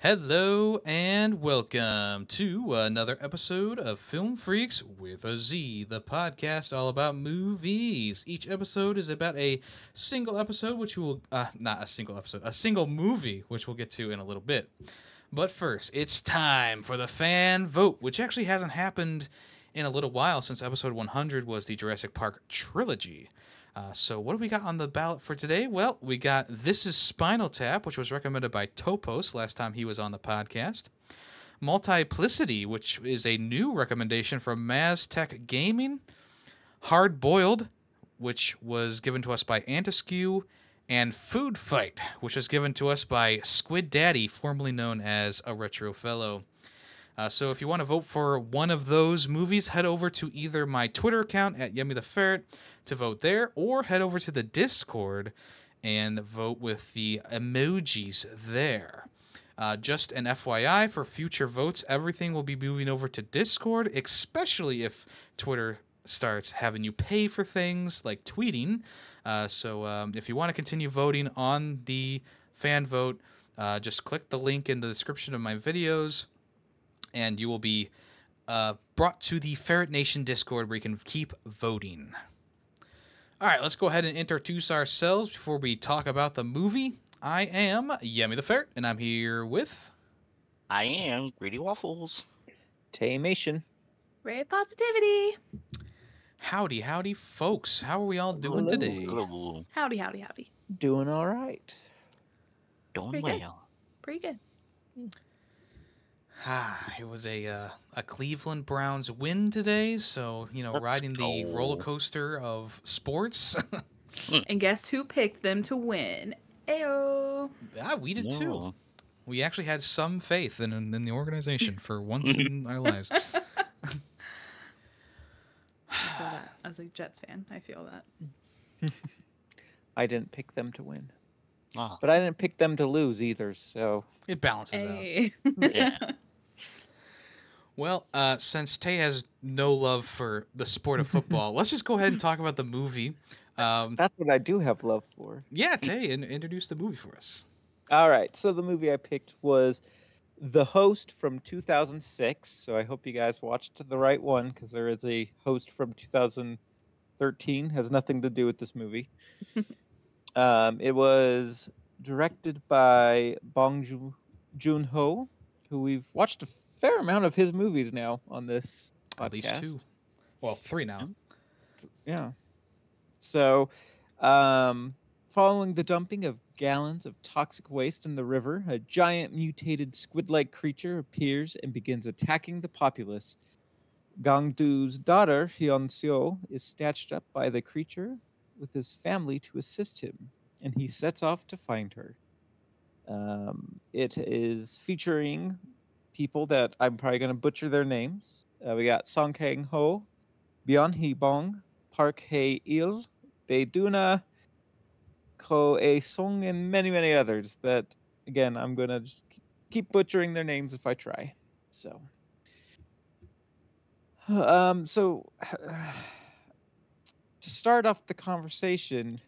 Hello and welcome to another episode of Film Freakz with a Z, the podcast all about movies. Each episode is about a single episode, which will, uh, not a single episode, a single movie, which we'll get to in a little bit. But first, it's time for the fan vote, which actually hasn't happened in a little while since episode 100 was the Jurassic Park trilogy. Uh, so what do we got on the ballot for today? Well, we got This is Spinal Tap, which was recommended by Topos last time he was on the podcast. Multiplicity, which is a new recommendation from Maztech Gaming. Hard Boiled, which was given to us by Antiskew. And Food Fight, which was given to us by Squid Daddy, formerly known as a Retro Fellow. Uh, so if you want to vote for one of those movies, head over to either my Twitter account at Yemmy the Ferret to vote there, or head over to the Discord and vote with the emojis there. Uh, just an FYI for future votes, everything will be moving over to Discord, especially if Twitter starts having you pay for things like tweeting. Uh, so um, if you want to continue voting on the fan vote, uh, just click the link in the description of my videos and you will be uh, brought to the Ferret Nation Discord where you can keep voting. All right, let's go ahead and introduce ourselves before we talk about the movie. I am Yemmy the Ferret, and I'm here with. I am Greedy Waffles. Taymation. Rae of positivity. Howdy, howdy, folks. How are we all doing today? Hello. Howdy, howdy, howdy. Doing all right. Doing Pretty good. well. Pretty good. Ah, it was a uh, a Cleveland Browns win today, so you know, Let's riding the roller coaster of sports. And guess who picked them to win? Ayo. ah, we did too. We actually had some faith in in the organization for once in our lives. I feel that. As a Jets fan, I feel that. I didn't pick them to win, Ah, but I didn't pick them to lose either. So It balances out. Yeah. Well, uh, since Tay has no love for the sport of football, let's just go ahead and talk about the movie. Um, that's what I do have love for. yeah, Tay, in, introduce the movie for us. All right. So the movie I picked was The Host from 2006. So I hope you guys watched the right one because there is a host from 2013. Has nothing to do with this movie. um, it was directed by Bong Joon- Joon Ho, who we've watched a fair amount of his movies now on this podcast. At least two. Well, three now. Yeah. So, um, following the dumping of gallons of toxic waste in the river, a giant mutated squid like creature appears and begins attacking the populace. Gangdu's daughter, Hyun Seo, is snatched up by the creature with his family to assist him, and he sets off to find her. Um, it is featuring people that I'm probably going to butcher their names. Uh, we got Song Kang Ho, Byun Hee Bong, Park Hae Il, Bae Doona, Ko Asung, and many, many others that, again, I'm going to keep butchering their names if I try. So, um, so to start off the conversation,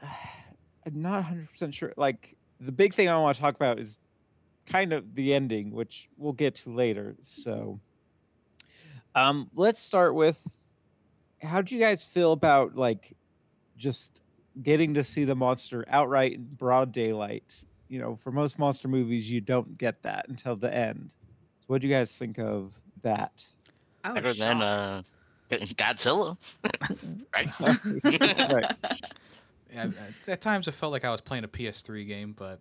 I'm not 100% sure. Like, the big thing I want to talk about is kind of the ending, which we'll get to later. So, um, let's start with how do you guys feel about like just getting to see the monster outright in broad daylight? You know, for most monster movies, you don't get that until the end. So, what do you guys think of that? I was Better than uh, Godzilla. right? right. Yeah, I- at times, it felt like I was playing a PS3 game, but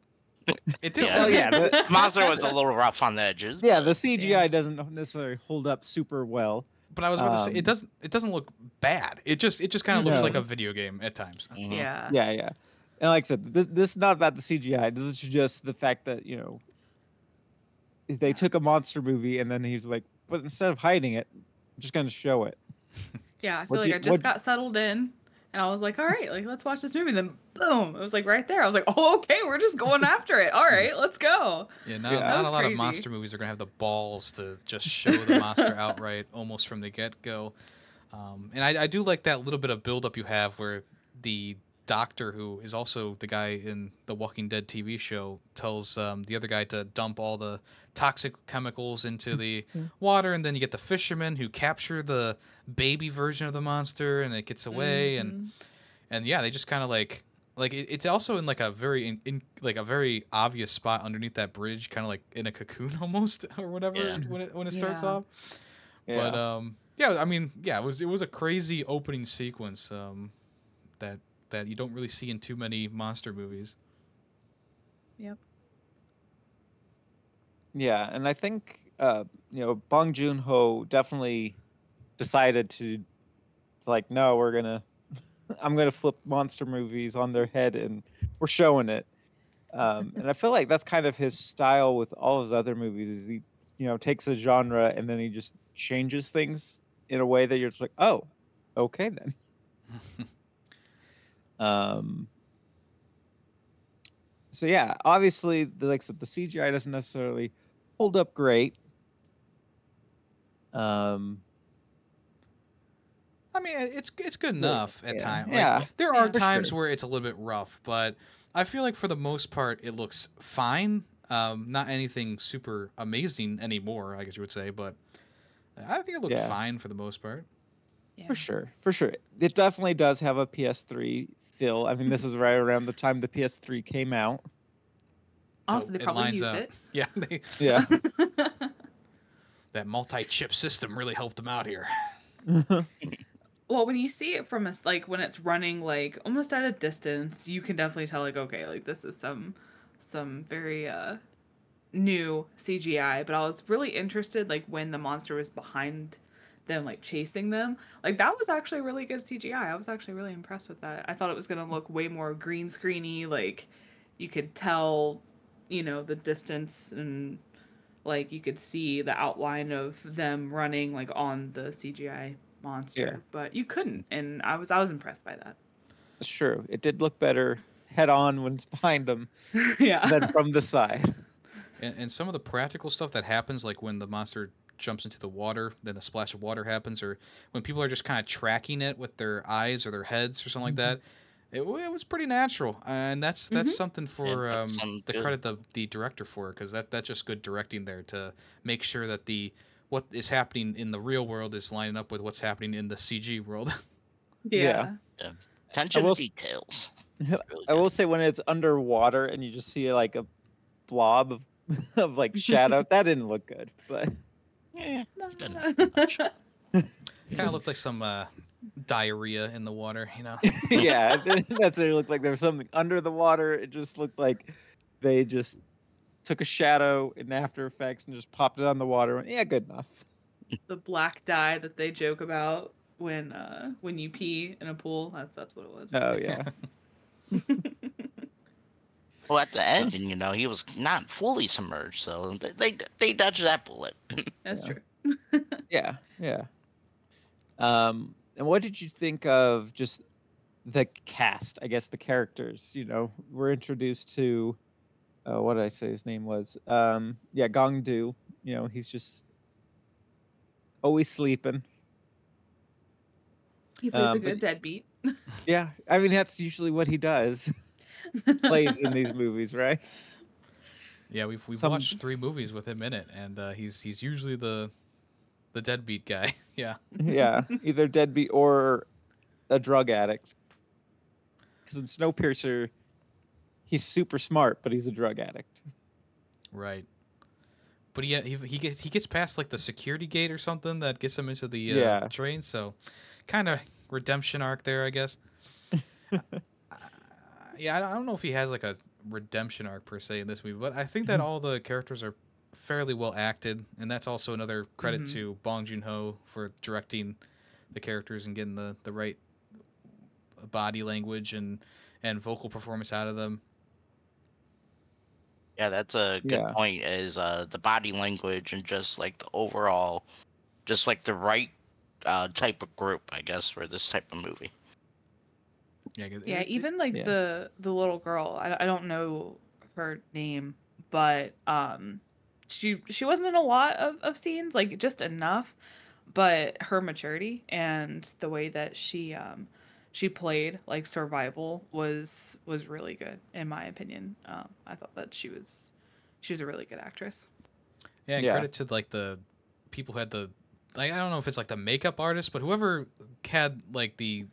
it did. Yeah. Well, yeah, the, Monster was a little rough on the edges. yeah, the CGI Yeah. doesn't necessarily hold up super well. But I was about to say, it Um, doesn't. It doesn't look bad. It just. It just kind of looks No. like a video game at times. Mhm. yeah. Yeah, yeah. And like I said, this, this is not about the CGI. This is just the fact that, you know, they took a monster movie and then he's like, but instead of hiding it, I'm just going to show it. Yeah, I feel What'd like you- I just what'd- got settled in and I was like, all right, like let's watch this movie. Then boom, it was like right there. I was like, oh, okay, we're just going after it. All right, let's go. Yeah, not, Yeah. not a was lot of monster movies are gonna have the balls to just show the monster outright, almost from the get go. Um, and I, I do like that little bit of build up you have where the doctor who is also the guy in the Walking Dead TV show tells um, the other guy to dump all the toxic chemicals into the water, and then you get the fishermen who capture the baby version of the monster, and it gets away, and Mhm. and yeah, they just kind of like like it, it's also in like a very in, in like a very obvious spot underneath that bridge, kind of like in a cocoon almost or whatever Yeah. when it when it starts Yeah. off. But um, yeah, I mean, yeah, it was it was a crazy opening sequence um, that that you don't really see in too many monster movies. Yep. Yeah, and I think uh, you know Bong Joon Ho definitely decided to, to like, no, we're gonna, I'm gonna flip monster movies on their head, and we're showing it. Um, and I feel like that's kind of his style with all his other movies. Is he, you know, takes a genre and then he just changes things in a way that you're just like, oh, okay then. Um, so yeah, obviously, the like the CGI doesn't necessarily hold up great. Um, I mean, it's it's good Yeah, enough at yeah, times. yeah, there are yeah, times sure. where it's a little bit rough, but I feel like for the most part, it looks fine. Um, not anything super amazing anymore, I guess you would say, but I think it looked Yeah. fine for the most part. Yeah. for sure, for sure, it definitely does have a PS3 feel. I mean, this is right around the time the PS3 came out. Also, So they probably used up. it. Yeah, they, Yeah, that multi-chip system really helped them out here. well, when you see it from us, like when it's running like almost at a distance, you can definitely tell like okay, like this is some some very uh new CGI. But I was really interested like when the monster was behind them like chasing them. Like that was actually really good cgi i. Was actually really impressed with that. I thought it was going to look way more green screeny like you could tell you know the distance and like you could see the outline of them running like on the cgi monster but you couldn't and i was i was impressed by that it's true. It did look better head on when it's behind them yeah than from the side. And, and some of the practical stuff that happens, like when the monster jumps into the water, then the splash of water happens, or when people are just kind of tracking it with their eyes or their heads or something like that. It, it was pretty natural, and that's that's Mhm. something for that um, the good. credit the the director for, because that that's just good directing there to make sure that the what is happening in the real world is lining up with what's happening in the CG world. yeah Attention will to s- details. I will say when it's underwater and you just see like a blob of, of like shadow, that didn't look good. But Yeah, kind of looked like some uh, diarrhea in the water, you know. yeah, that's it. It looked like there was something under the water. It just looked like they just took a shadow in After Effects and just popped it on the water. Yeah, good enough. the black dye that they joke about when uh when you pee in a pool that's that's what it was Oh yeah, Well, at the end, and you know, he was not fully submerged, so they they, they dodged that bullet. that's Yeah. true yeah, yeah. Um, and what did you think of just the cast? I guess the characters. You know, we're introduced to. Uh, what did I say his name was? Um, yeah, Gong Du. You know, he's just always sleeping. he plays Um, a but- good deadbeat Yeah, I mean that's usually what he does. Plays in these movies, right? Yeah, we've we've Some- watched three movies with him in it, and uh, he's he's usually the the deadbeat guy. yeah. yeah, either deadbeat or a drug addict. Because in Snowpiercer, he's super smart, but he's a drug addict. Right. But he he he gets he gets past like the security gate or something that gets him into the uh, Yeah. train. So, kind of redemption arc there, I guess. uh, yeah, I don't, I don't know if he has like a redemption arc per se in this movie, but I think that all the characters are fairly well acted, and that's also another credit Mhm. to Bong Joon Ho for directing the characters and getting the the right body language and and vocal performance out of them. Yeah, that's a good Yeah. point. Is uh the body language and just like the overall, just like the right uh type of group, I guess, for this type of movie. Yeah, 'cause yeah it- it- even like yeah. the the little girl I, I don't know her name but um she she wasn't in a lot of, of scenes like just enough but her maturity and the way that she um she played like survival was was really good in my opinion. Um, I thought that she was she was a really good actress. Yeah, and Yeah. credit to like the people who had the like I don't know if it's like the makeup artist, but whoever had like the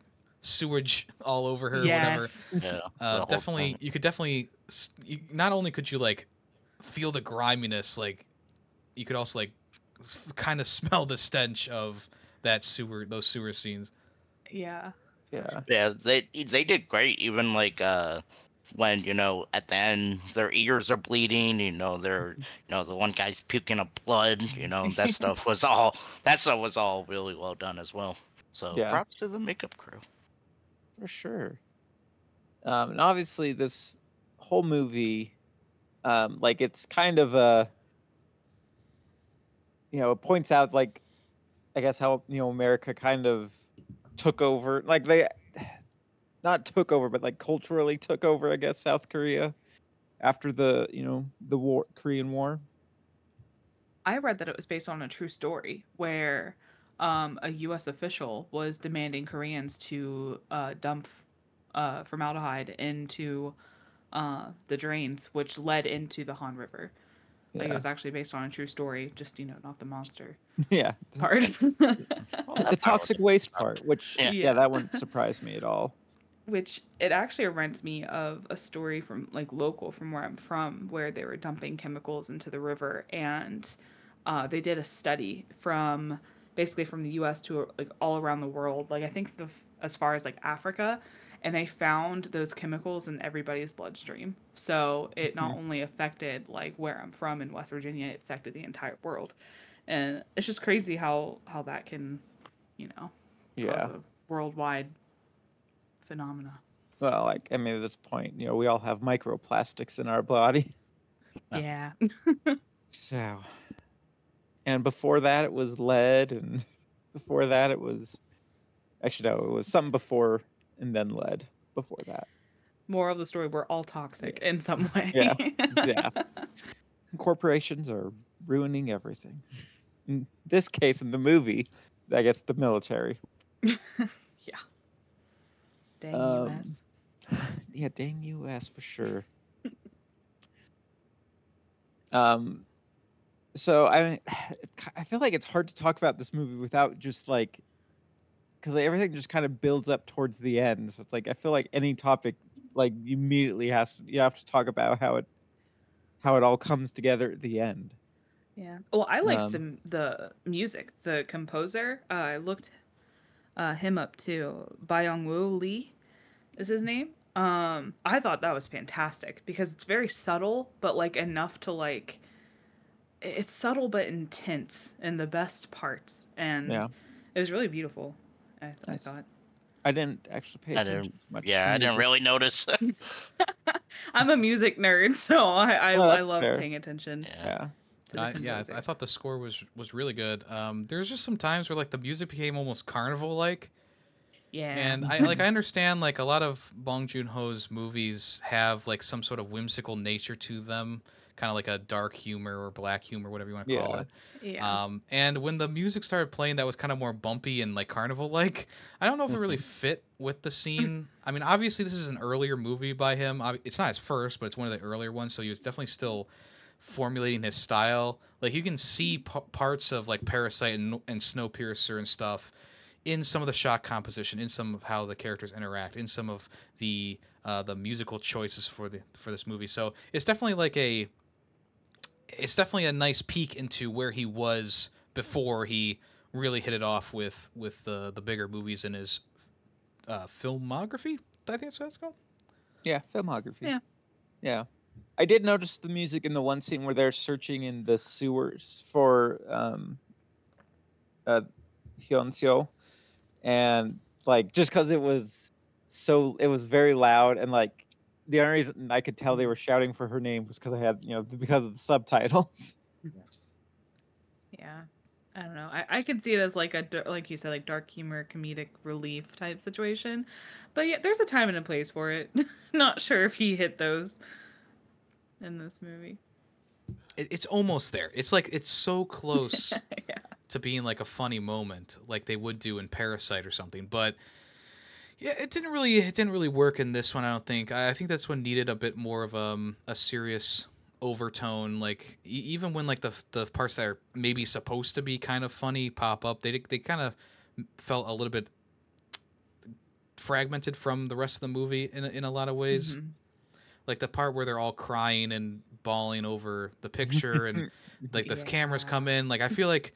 sewage all over her, or whatever. yes. Yeah. Uh, definitely, thing. you could definitely. You, not only could you like feel the griminess, like you could also like kind of smell the stench of that sewer, those sewer scenes. Yeah. Yeah. Yeah, they they did great. Even like uh, when you know at the end their ears are bleeding. You know they're you know the one guy's puking up blood. You know that stuff was all that stuff was all really well done as well. So Yeah. props to the makeup crew. for sure. Um, and obviously, this whole movie, um, like it's kind of a, you know, it points out like, I guess how you know America kind of took over, like they, not took over, but like culturally took over, I guess South Korea, after the you know the war, Korean War. I read that it was based on a true story where um, a U.S. official was demanding Koreans to uh, dump uh, formaldehyde into uh, the drains, which led into the Han River. Like it was actually based on a true story, just you know, not the monster yeah. part. Well, the toxic waste part, which Yeah. yeah, Yeah. that wouldn't surprise me at all. which it actually reminds me of a story from like local from where I'm from where they were dumping chemicals into the river and uh, they did a study from basically from the US to like all around the world like I think the as far as like Africa and they found those chemicals in everybody's bloodstream so it not only affected like where I'm from in West Virginia it affected the entire world and it's just crazy how how that can you know Yeah. cause a worldwide phenomena Well, like I mean, at this point, you know, we all have microplastics in our body. Yeah. Yeah. So, and before that, it was lead, and before that, it was actually no, it was something before and then lead. Before that, Moral of the story: We're all toxic in some way. Yeah. Yeah. corporations are ruining everything. In this case, in the movie, I guess the military. yeah. Dang Um, US. yeah, dang U.S. for sure. um, so I, I feel like it's hard to talk about this movie without just like, because like, everything just kind of builds up towards the end. So it's like I feel like any topic, like immediately has you have to talk about how it, how it all comes together at the end. Yeah. Well, I like um, the the music. The composer. Uh, I looked uh, him up too. Byung Woo Lee is his name. Um, I thought that was fantastic because it's very subtle, but like enough to like. It's subtle but intense in the best parts, and Yeah. it was really beautiful. I, I Nice. thought. I didn't actually pay I attention didn't- much. Yeah, to I didn't really notice. I'm a music nerd, so I I, Oh, I love fair. paying attention. yeah. Yeah. To the I, yeah, I, I thought the score was was really good. Um, there's just some times where like the music became almost carnival like. Yeah. And I like I understand like a lot of Bong Joon Ho's movies have like some sort of whimsical nature to them, kind of like a dark humor or black humor, whatever you want to call Yeah. it. yeah. Um, and when the music started playing, that was kind of more bumpy and like carnival like. I don't know if it really fit with the scene. I mean, obviously this is an earlier movie by him. It's not his first, but it's one of the earlier ones, so he was definitely still formulating his style. Like you can see p- parts of like Parasite and, and Snowpiercer and stuff in some of the shot composition, in some of how the characters interact, in some of the uh, the musical choices for the for this movie. So it's definitely like a it's definitely a nice peek into where he was before he really hit it off with with the the bigger movies in his uh, filmography. I think that's what it's called. Yeah, filmography. Yeah. Yeah. I did notice the music in the one scene where they're searching in the sewers for um uh Hyunseo and like just cuz it was so it was very loud and like the only reason I could tell they were shouting for her name was cuz I had, you know, because of the subtitles. Yeah. I don't know. I, I could see it as like a like you said like dark humor comedic relief type situation. But yeah, there's a time and a place for it. Not sure if he hit those in this movie. It, it's almost there. It's like it's so close yeah. to being like a funny moment, like they would do in Parasite or something. But Yeah, it didn't really it didn't really work in this one. I don't think. I, I think that's one needed a bit more of um a serious overtone. Like e- even when like the the parts that are maybe supposed to be kind of funny pop up, they they kind of felt a little bit fragmented from the rest of the movie in a, in a lot of ways. Mhm. Like the part where they're all crying and bawling over the picture and like the cameras come in like i feel like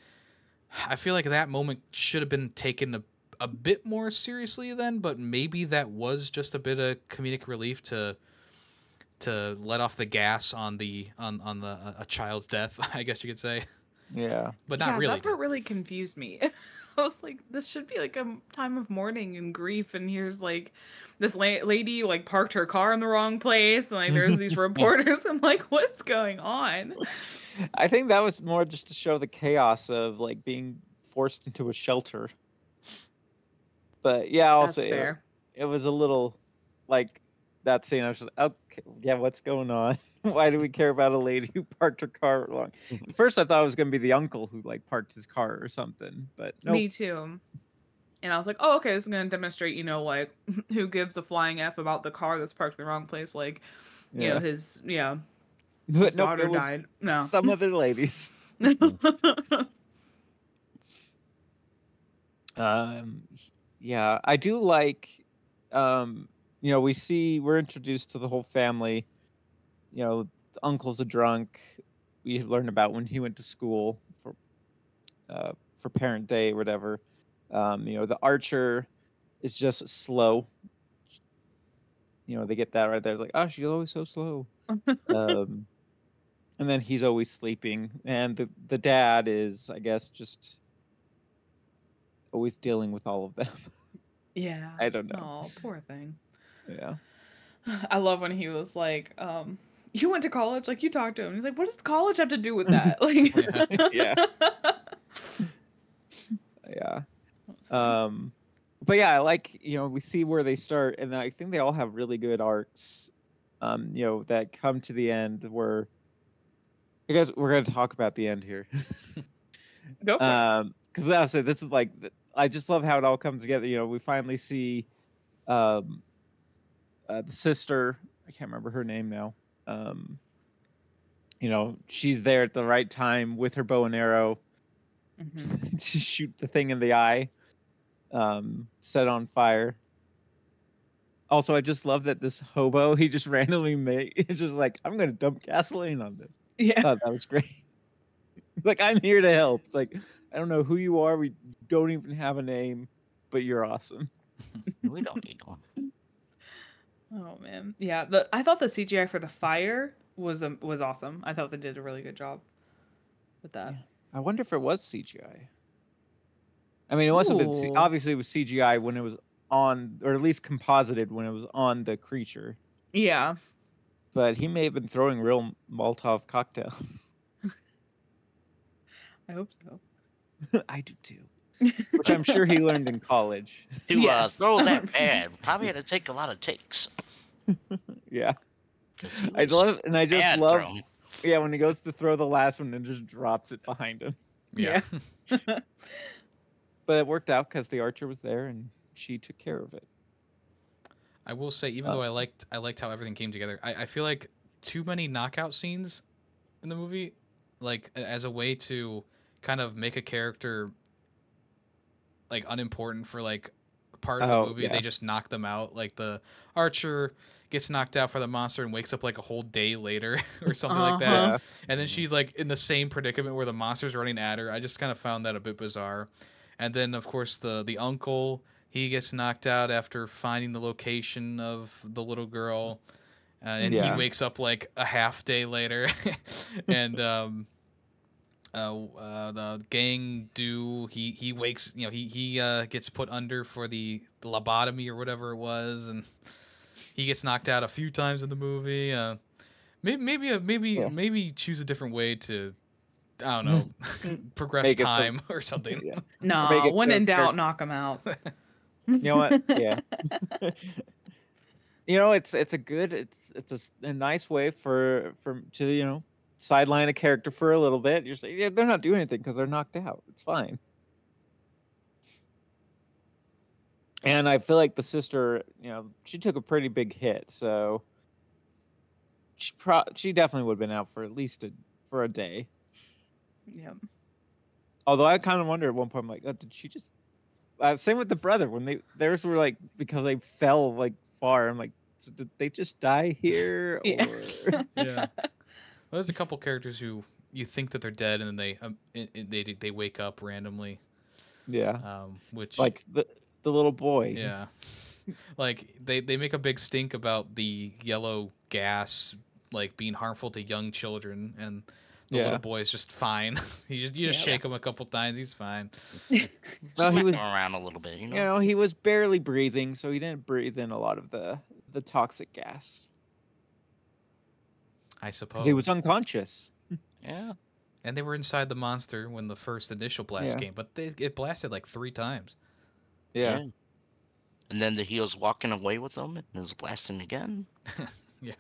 i feel like that moment should have been taken a, a bit more seriously then but maybe that was just a bit of comedic relief to to let off the gas on the on on the a child's death i guess you could say Yeah. but not yeah, really That part really confused me. I was like, this should be like a time of mourning and grief, and here's like this la- lady like parked her car in the wrong place, and like there's these reporters. I'm like, what is going on? I think that was more just to show the chaos of like being forced into a shelter. But yeah, also it, it was a little like that scene. I was just like, okay, yeah, what's going on? Why do we care about a lady who parked her car wrong? At first, I thought it was gonna be the uncle who like parked his car or something, but no. Me too. And I was like, oh, okay, this is gonna demonstrate, you know, like who gives a flying f about the car that's parked in the wrong place. Like, you know, his yeah, But his nope, daughter died. No. Some other ladies. Um, yeah, I do like. Um, you know, we see we're introduced to the whole family. You know, the uncle's a drunk. We learn about when he went to school for, uh, for Parent Day or whatever. Um, you know, the archer is just slow. You know, they get that right there. It's like, oh, she's always so slow. um, and then he's always sleeping, and the the dad is, I guess, just always dealing with all of them. yeah. I don't know. Oh, poor thing. yeah. I love when he was like, um, you went to college, like you talked to him. He's like, what does college have to do with that? Like, Yeah. Yeah. Um, but yeah, I like you know we see where they start, and I think they all have really good arcs. Um, you know that come to the end where. I guess we're gonna talk about the end here. Go for um because i said this is like i just love how it all comes together you know we finally see um uh, the sister i can't remember her name now um you know she's there at the right time with her bow and arrow Mhm. to shoot the thing in the eye um set on fire also i just love that this hobo he just randomly made it's just like i'm gonna dump gasoline on this I Yeah. thought that was great. It's like I'm here to help. It's like I don't know who you are. We don't even have a name, but you're awesome. We don't need one. Oh man. Yeah. The I thought the CGI for the fire was um, was awesome. I thought they did a really good job with that. I wonder if it was CGI. I mean, it must have been C- obviously it was CGI when it was on, or at least composited when it was on the creature. Yeah. But he may have been throwing real Molotov cocktails. I hope so. I do too, which I'm sure he learned in college. To uh, throw that bad, probably had to take a lot of takes. yeah, I love, and I just love, throwing. yeah, when he goes to throw the last one and just drops it behind him. yeah, But it worked out because the archer was there and she took care of it. i will say even Uh, though i liked i liked how everything came together I, I feel like too many knockout scenes in the movie like as a way to kind of make a character like unimportant for like part of Oh, the movie yeah. they just knock them out like the archer gets knocked out for the monster and wakes up like a whole day later or something like that Uh-huh. and then she's like in the same predicament where the monster's running at her i just kind of found that a bit bizarre and then of course the the uncle he gets knocked out after finding the location of the little girl uh, and Yeah. he wakes up like a half day later and um uh, uh, the gang do he he wakes you know he he uh, gets put under for the, the lobotomy or whatever it was and he gets knocked out a few times in the movie uh maybe maybe uh, maybe Yeah. maybe choose a different way to i don't know progress Make it so- time or something Yeah. No, Make when in doubt, Kirk- knock him out. You know what? Yeah. you know, it's it's a good it's it's a, a nice way for for to you know sideline a character for a little bit. You're saying yeah, they're not doing anything because they're knocked out. It's fine. and I feel like the sister, you know, she took a pretty big hit, so she pro- she definitely would have been out for at least a for a day. Yep. Although I kind of wonder at one point, I'm like, oh, did she just? Uh, same with the brother when they theirs were like because they fell like far. I'm like, so did they just die here? Yeah. Or... Yeah. Well, there's a couple characters who you think that they're dead and then they um, i i- they they wake up randomly. yeah, Um, which like the the little boy. yeah, like they they make a big stink about the yellow gas like being harmful to young children and. The Yeah. little boy is just fine. you just you just Yeah. shake him a couple times, he's fine. Well, Well, he was- around a little bit, you know. You know, he was barely breathing, so he didn't breathe in a lot of the the toxic gas I suppose. because he was unconscious. Yeah. and they were inside the monster when the first initial blast Yeah. came, but they, it blasted like three times. Yeah. And then the heel's walking away with them and was blasting again. Yeah.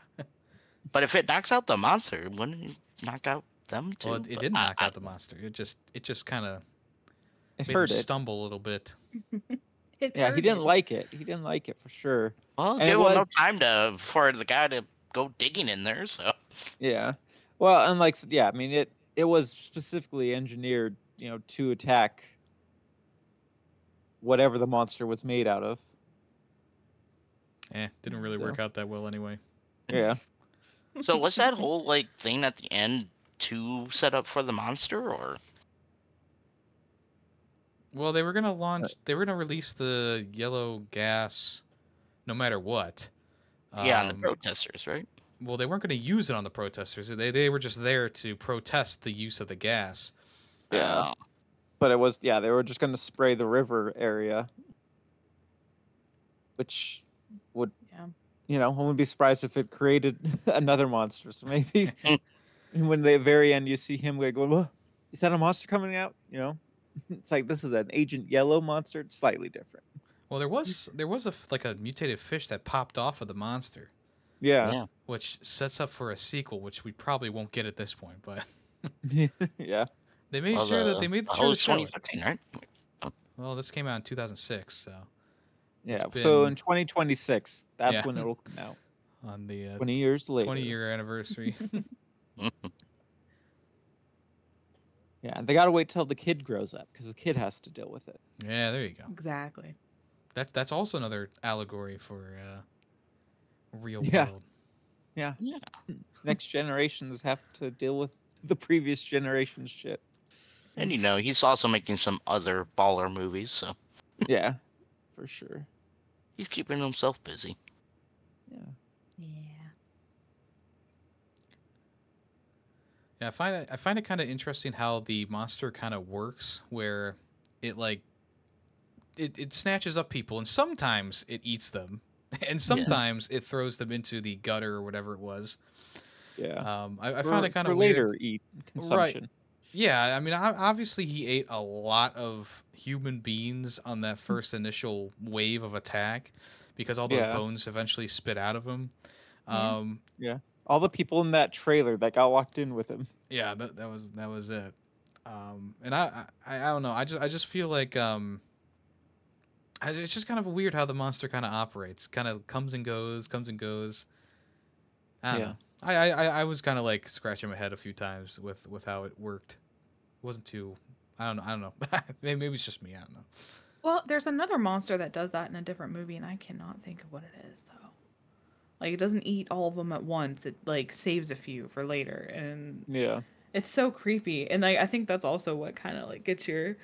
But if it knocks out the monster, wouldn't it knock out them too? Well, it, it didn't I- knock I- out the monster. It just it just kind of It made hurt him it. stumble a little bit. Yeah, he didn't it. like it. He didn't like it for sure. Well, and it give him no time to for the guy to go digging in there. So Yeah. Well, and like yeah, I mean it it was specifically engineered, you know, to attack whatever the monster was made out of. Eh, didn't really work out that well anyway. Yeah. so was that whole like thing at the end to set up for the monster or Well, they were gonna launch. They were gonna release the yellow gas, no matter what. Yeah, on the Um, protesters, right? Well, they weren't gonna use it on the protesters. They they were just there to protest the use of the gas. Yeah. Uh, But it was yeah, they were just going to spray the river area which would Yeah. you know, I wouldn't be surprised if it created another monster. So maybe when the very end you see him like going, "Whoa, is that a monster coming out?" You know, it's like this is an Agent Yellow monster. It's slightly different. Well, there was there was a f- like a mutated fish that popped off of the monster, Yeah, Yeah. which sets up for a sequel, which we probably won't get at this point. But yeah, they made Well, sure that they made oh, sure to it's show 2015, right? Well, this came out in 2006, so yeah. It's So in 2026, that's Yeah. when it'll come out. on the uh, 20 years later. 20 year anniversary. Yeah, they gotta wait till the kid grows up because the kid has to deal with it. yeah, there you go. Exactly. That's that's also another allegory for uh, real Yeah. world. Yeah. Yeah. Next generations have to deal with the previous generation's shit. And you know, he's also making some other baller movies, so Yeah, for sure. he's keeping himself busy. Yeah. Yeah. Yeah, I find it I find it kind of interesting how the monster kind of works, where it like it, it snatches up people, and sometimes it eats them, and sometimes it throws them into the gutter or whatever it was. Yeah. Um, I, I For- found it kind for of later eat consumption. Yeah, I mean, obviously he ate a lot of human beings on that first initial wave of attack, because all those Yeah. bones eventually spit out of him. Yeah. Um, All the people in that trailer that got locked in with him. yeah that, that was that was it um and I, I i don't know i just i just feel like um I- it's just kind of weird how the monster kind of operates kind of comes and goes comes and goes I don't Yeah. know. I, I I- i was kind of like scratching my head a few times with with how it worked it wasn't too i don't know i don't know maybe, maybe it's just me i don't know Well, there's another monster that does that in a different movie, and I cannot think of what it is though. Like it doesn't eat all of them at once. It like saves a few for later, and Yeah. it's so creepy. And like I think that's also what kind of like gets your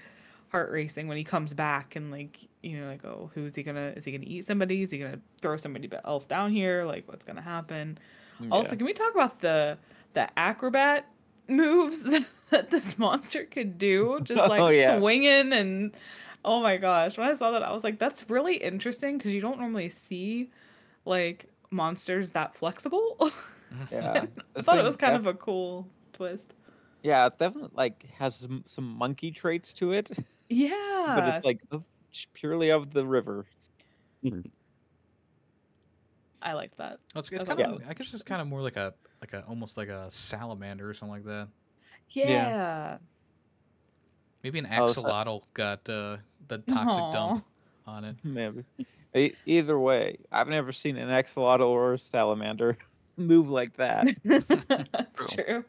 heart racing when he comes back and like you know like oh who's he gonna is he gonna eat somebody? Is he gonna throw somebody else down here? Like what's gonna happen? Mm, also can we talk about the the acrobat moves that, this monster could do? Just oh, like Oh, yeah. swinging and oh my gosh. When i saw that i was like that's really interesting because you don't normally see like monsters that flexible. Yeah. i thought it was kind of a cool twist. Yeah, it definitely like has some, some monkey traits to it, yeah but it's like of, purely of the river. i like that Well, it's, it's I kind of was i guess it's kind of more like a like a almost like a salamander or something like that yeah, maybe an Oh, so- axolotl got uh the toxic dump on it. Maybe. E- either way, I've never seen an axolotl or a salamander move like that. That's True.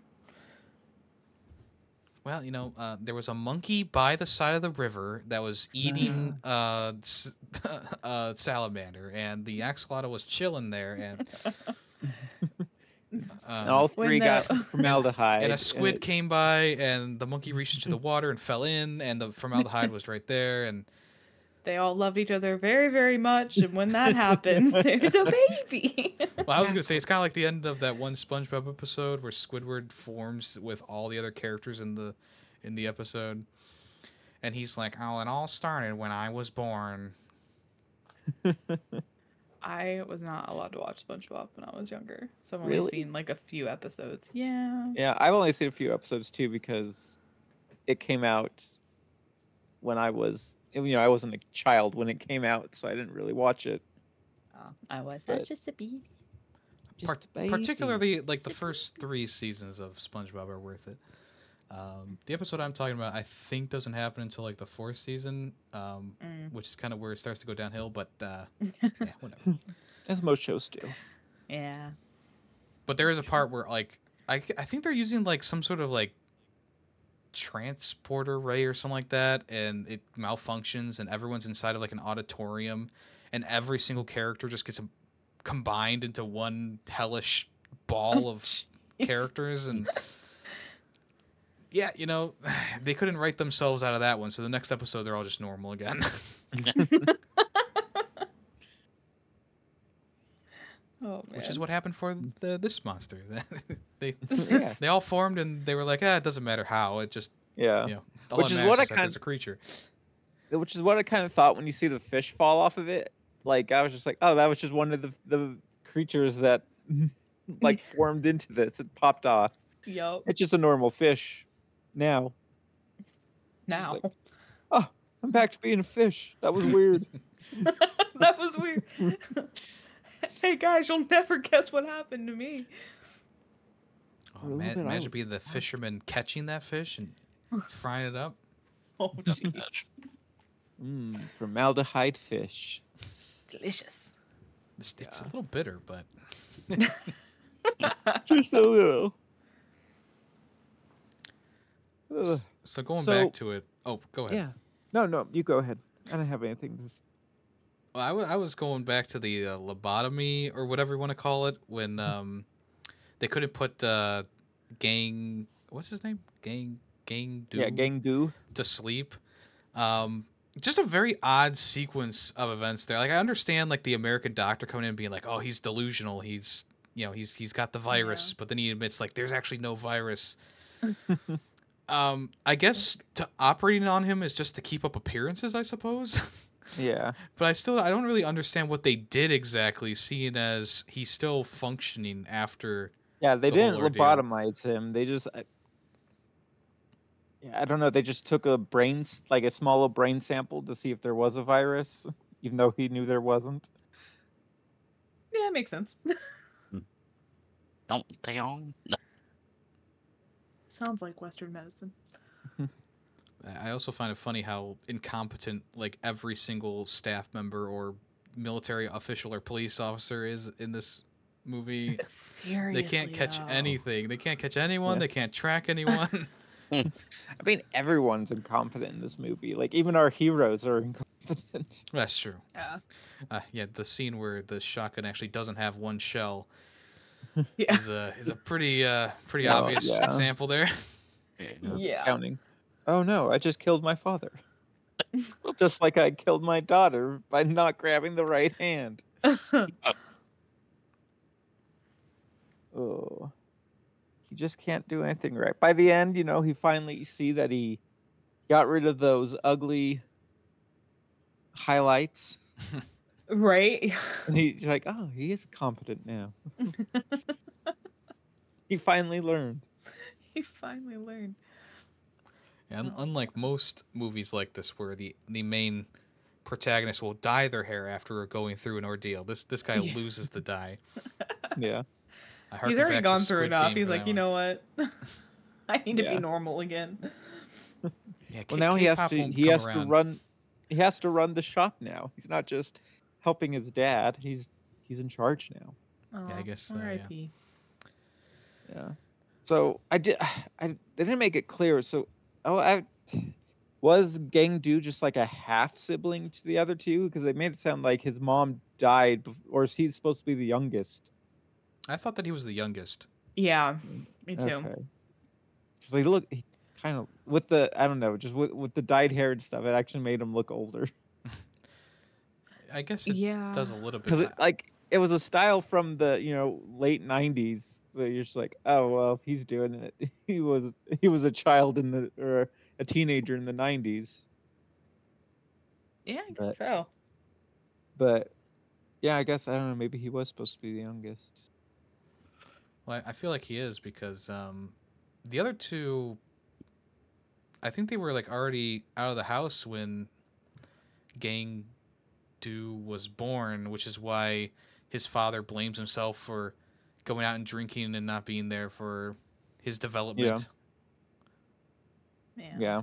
True. Well, you know, uh, there was a monkey by the side of the river that was eating uh, s- uh, salamander, and the axolotl was chilling there, and And um, all three got the- formaldehyde. and a it- squid came by, and the monkey reached into the water and fell in, and the formaldehyde was right there, and They all loved each other very, very much, and when that happens, there's a baby. well, I was gonna say it's kind of like the end of that one SpongeBob episode where Squidward forms with all the other characters in the in the episode, and he's like, "Oh, it all started when I was born." I was not allowed to watch SpongeBob when I was younger, so I've only Really? seen like a few episodes. Yeah. Yeah, I've only seen a few episodes too because it came out when I was, you know, I wasn't a child when it came out, so I didn't really watch it. Oh, I was. But- That's just a baby. Par- Just a baby. particularly like the Sippy. first three seasons of SpongeBob are worth it. Um, the episode I'm talking about, I think, doesn't happen until like the fourth season, um, Mm. which is kind of where it starts to go downhill. But uh, yeah, whatever. as most shows do. Yeah. But there is a part where like I I think they're using like some sort of like transporter ray or something like that, and it malfunctions, and everyone's inside of like an auditorium, and every single character just gets combined into one hellish ball of Jeez. characters and yeah you know they couldn't write themselves out of that one so the next episode they're all just normal again Oh man. which is what happened for the, this monster they Yeah. they all formed and they were like ah it doesn't matter how it just Yeah. you know Which is what I kind- there's a creature Which is what I kind of thought when you see the fish fall off of it. Like I was just like, oh, that was just one of the the creatures that like formed into this. It popped off. Yup. It's just a normal fish. Now just Now. like- I'm back to being a fish. That was weird. that was weird. hey guys, you'll never guess what happened to me. oh, For a little man, bit, I imagine was- being the fisherman catching that fish and frying it up Oh jeez. Mm, formaldehyde fish. Delicious. it's, it's a little bitter but Just a little. Ugh. so going So- back to it oh go ahead Yeah. No, no, you go ahead. I don't have anything to s- Well, I wa- I was going back to the uh, lobotomy or whatever you want to call it when um they couldn't put uh gang what's his name? Gang gang do? Yeah, gang do. to sleep. Um just a very odd sequence of events there. Like I understand like the American doctor coming in and being like oh he's delusional. He's you know he's he's got the virus but then he admits like there's actually no virus. Um I guess to operating on him is just to keep up appearances I suppose Yeah. but I still I don't really understand what they did exactly, seeing as he's still functioning after. Yeah, they The didn't lobotomize him. They just I, Yeah, I don't know, they just took a brain like a small little brain sample to see if there was a virus, even though he knew there wasn't. Yeah, it makes sense. Don't they all? Sounds like Western medicine. I also find it funny how incompetent like every single staff member or military official or police officer is in this movie. Seriously. They can't catch though. anything. They can't catch anyone. Yeah. They can't track anyone. I mean, everyone's incompetent in this movie. Like even our heroes are incompetent. That's true. Yeah. Uh, yeah, the scene where the shotgun actually doesn't have one shell Yeah. is a is a pretty uh pretty Oh, obvious yeah. example there. Yeah. Counting. Oh no, I just killed my father. just like I killed my daughter by not grabbing the right hand. Uh. Oh. He just can't do anything right. By the end, you know, he finally see that he got rid of those ugly highlights. right? And he's like, oh, he is competent now. he finally learned. he finally learned. And Oh. unlike most movies like this, where the the main protagonist will dye their hair after going through an ordeal, this this guy Yeah. loses the dye. Yeah. I He's already gone through Squid enough. He's like, you one. know what? I need to be normal again. Yeah, Well, K- now he has to he come has to run he has to run the shop now. He's not just helping his dad. He's he's in charge now. Yeah, I guess so, yeah. R.I.P. Yeah. So I did. I they didn't make it clear. So oh, I was Gang Du just like a half sibling to the other two because they made it sound like his mom died, or is he supposed to be the youngest? I thought that he was the youngest. Yeah, me too. Okay. Because they look, he kind of with the I don't know, just with with the dyed hair and stuff, it actually made him look older. I guess it Yeah. does a little bit. Because it like it was a style from the you know late '90s. So you're just like, oh well, he's doing it. He was he was a child in the or a teenager in the '90s. Yeah, I But- so. But yeah, I guess I don't know. Maybe he was supposed to be the youngest. Well, I I feel like he is because um, the other two, I think they were like already out of the house when Gang Du was born, which is why his father blames himself for going out and drinking and not being there for his development. Yeah. Yeah.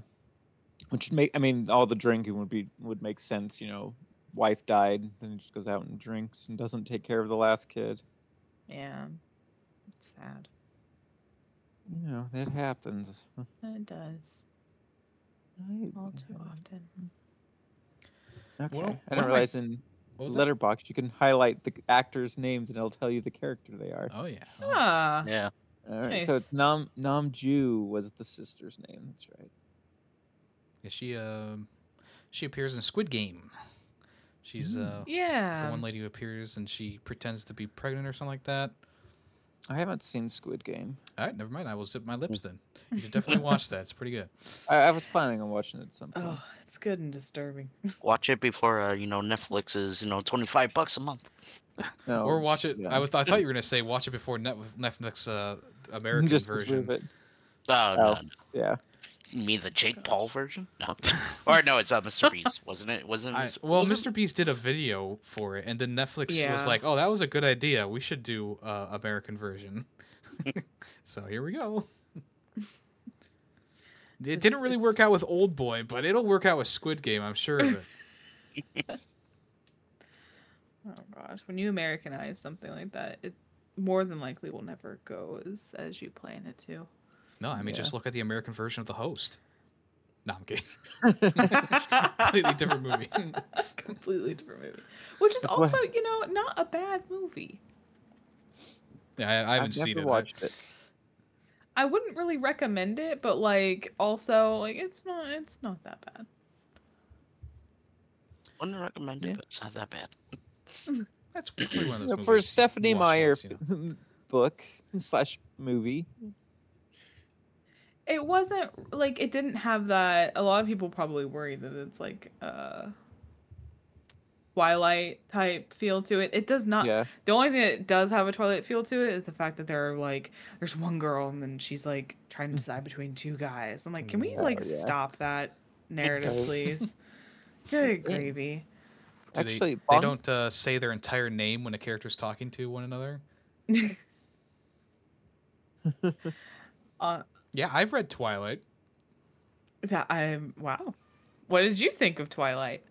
Which would make I mean all the drinking would be would make sense. You know, wife died, then he just goes out and drinks and doesn't take care of the last kid. Yeah. It's sad. You know that happens. It does. I- All too often. Okay. Well, I one didn't of my- realize in What was that? Letterboxd you can highlight the actors' names and it'll tell you the character they are. Oh yeah. Oh. Ah. Yeah. All right. So nice. it's Nam Nam Ju was the sister's name. That's right. Yeah, she um, she appears in Squid Game. She's Mm. uh, Yeah. the one lady who appears and she pretends to be pregnant or something like that. I haven't seen Squid Game. All right, never mind. I will zip my lips then. You should definitely watch that. It's pretty good. I, I was planning on watching it at some point. Oh, it's good and disturbing. Watch it before uh, you know Netflix is you know twenty five bucks a month. No, or watch it. yeah. I was. I thought you were gonna say watch it before Net, Netflix uh, American just version. leave it. Oh, Oh. no. Yeah. You mean the Jake Paul version? No. or no, it's uh, Mr. Beast, wasn't it? Wasn't I, it? well, was it- Mr. Beast did a video for it, and then Netflix was like, "Oh, that was a good idea. We should do uh, American version." so here we go. It It's- didn't really work out with Old Boy, but it'll work out with Squid Game. I'm sure of it. Oh gosh, when you Americanize something like that, it more than likely will never go as as you plan it to. No, I mean Yeah. just look at the American version of The Host. No, I'm kidding. Completely different movie. Completely different movie. Which is That's what- also, you know, not a bad movie. yeah, I, I haven't I've seen never it. I- watched it. I wouldn't really recommend it, but like also like it's not it's not that bad. Wouldn't recommend Yeah. it, but it's not that bad. That's probably one of those Yeah, movies for a Stephenie Meyer you know. book slash movie. It wasn't like it didn't have that a lot of people probably worry that it's like uh Twilight type feel to it. It does not yeah. The only thing that does have a Twilight feel to it is the fact that there are like there's one girl and then she's like trying to decide between two guys. I'm like, can we Oh, like yeah. stop that narrative, please? Good gravy. Do they- Actually, they, Bong- don't uh, say their entire name when a character's talking to one another. uh, Yeah, I've read Twilight. that I'm wow. What did you think of Twilight?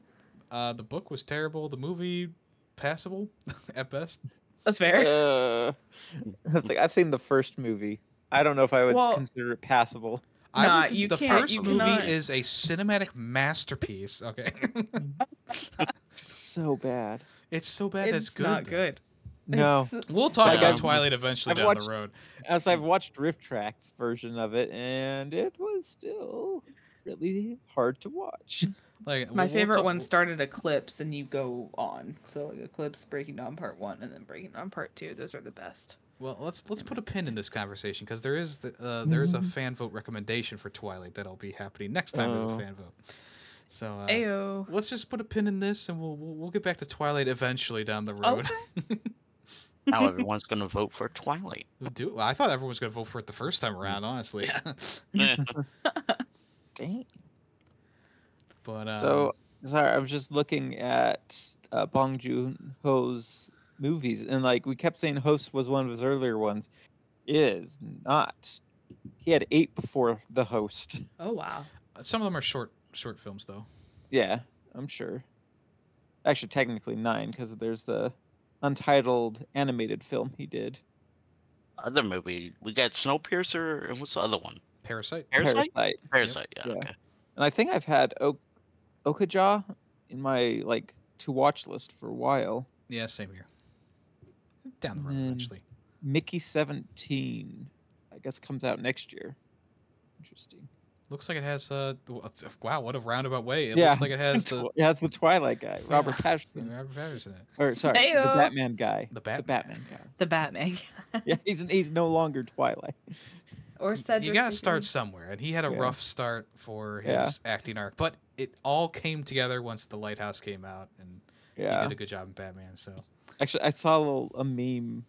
Uh, the book was terrible. The movie, passable at best. That's fair. Uh, it's like I've seen the first movie. I don't know if I would Well- consider it passable. I Nah, would- you the can't- first you movie cannot- is a cinematic masterpiece. Okay, So bad. it's so bad it's that's good. not though. good. No. It's- We'll talk Like, about I've- Twilight eventually I've down watched- the road. As I've watched RiffTrax version of it, and it was still really hard to watch. Like My we'll- we'll favorite talk- one started Eclipse, and you go on. So like Eclipse, Breaking Dawn Part One, and then Breaking Dawn Part Two. Those are the best. Well, let's let's put a pin in this conversation because there is the, uh, there is a Mhm. fan vote recommendation for Twilight that'll be happening next time. There's Oh. a fan vote. So uh, Ayo. let's just put a pin in this, and we'll we'll, we'll get back to Twilight eventually down the road. Okay. Now everyone's gonna vote for Twilight. Do. I thought everyone was gonna vote for it the first time around, honestly. Dang. but um, So sorry, I was just looking at uh, Bong Joon Ho's movies, and like we kept saying, Host was one of his earlier ones. It is not. He had eight before the Host. Oh wow. some of them are short short films though. Yeah. I'm sure. Actually, technically nine because there's the untitled animated film he did. Other movie, we got Snowpiercer, and what's the other one? Parasite. Parasite. Parasite. Parasite. Yeah. Yeah. Okay. And I think I've had o- Okja in my like to watch list for a while. Yeah, same here. Down the road And eventually. Mickey 17, I guess, comes out next year. Interesting. Looks like it has. Uh, w- it's- wow, what a roundabout way! It Yeah. looks like it has the it has the Twilight guy, Robert Pattinson, Robert Pattinson or sorry, Heyo. the Batman guy. The The Batman. Batman guy. The Batman. Yeah, he's he's no longer Twilight. or Cedric. you gotta start somewhere, and he had a Yeah. rough start for his Yeah. acting arc, but it all came together once the Lighthouse came out, and he did a good job in Batman. So Actually, I saw a, little, a meme,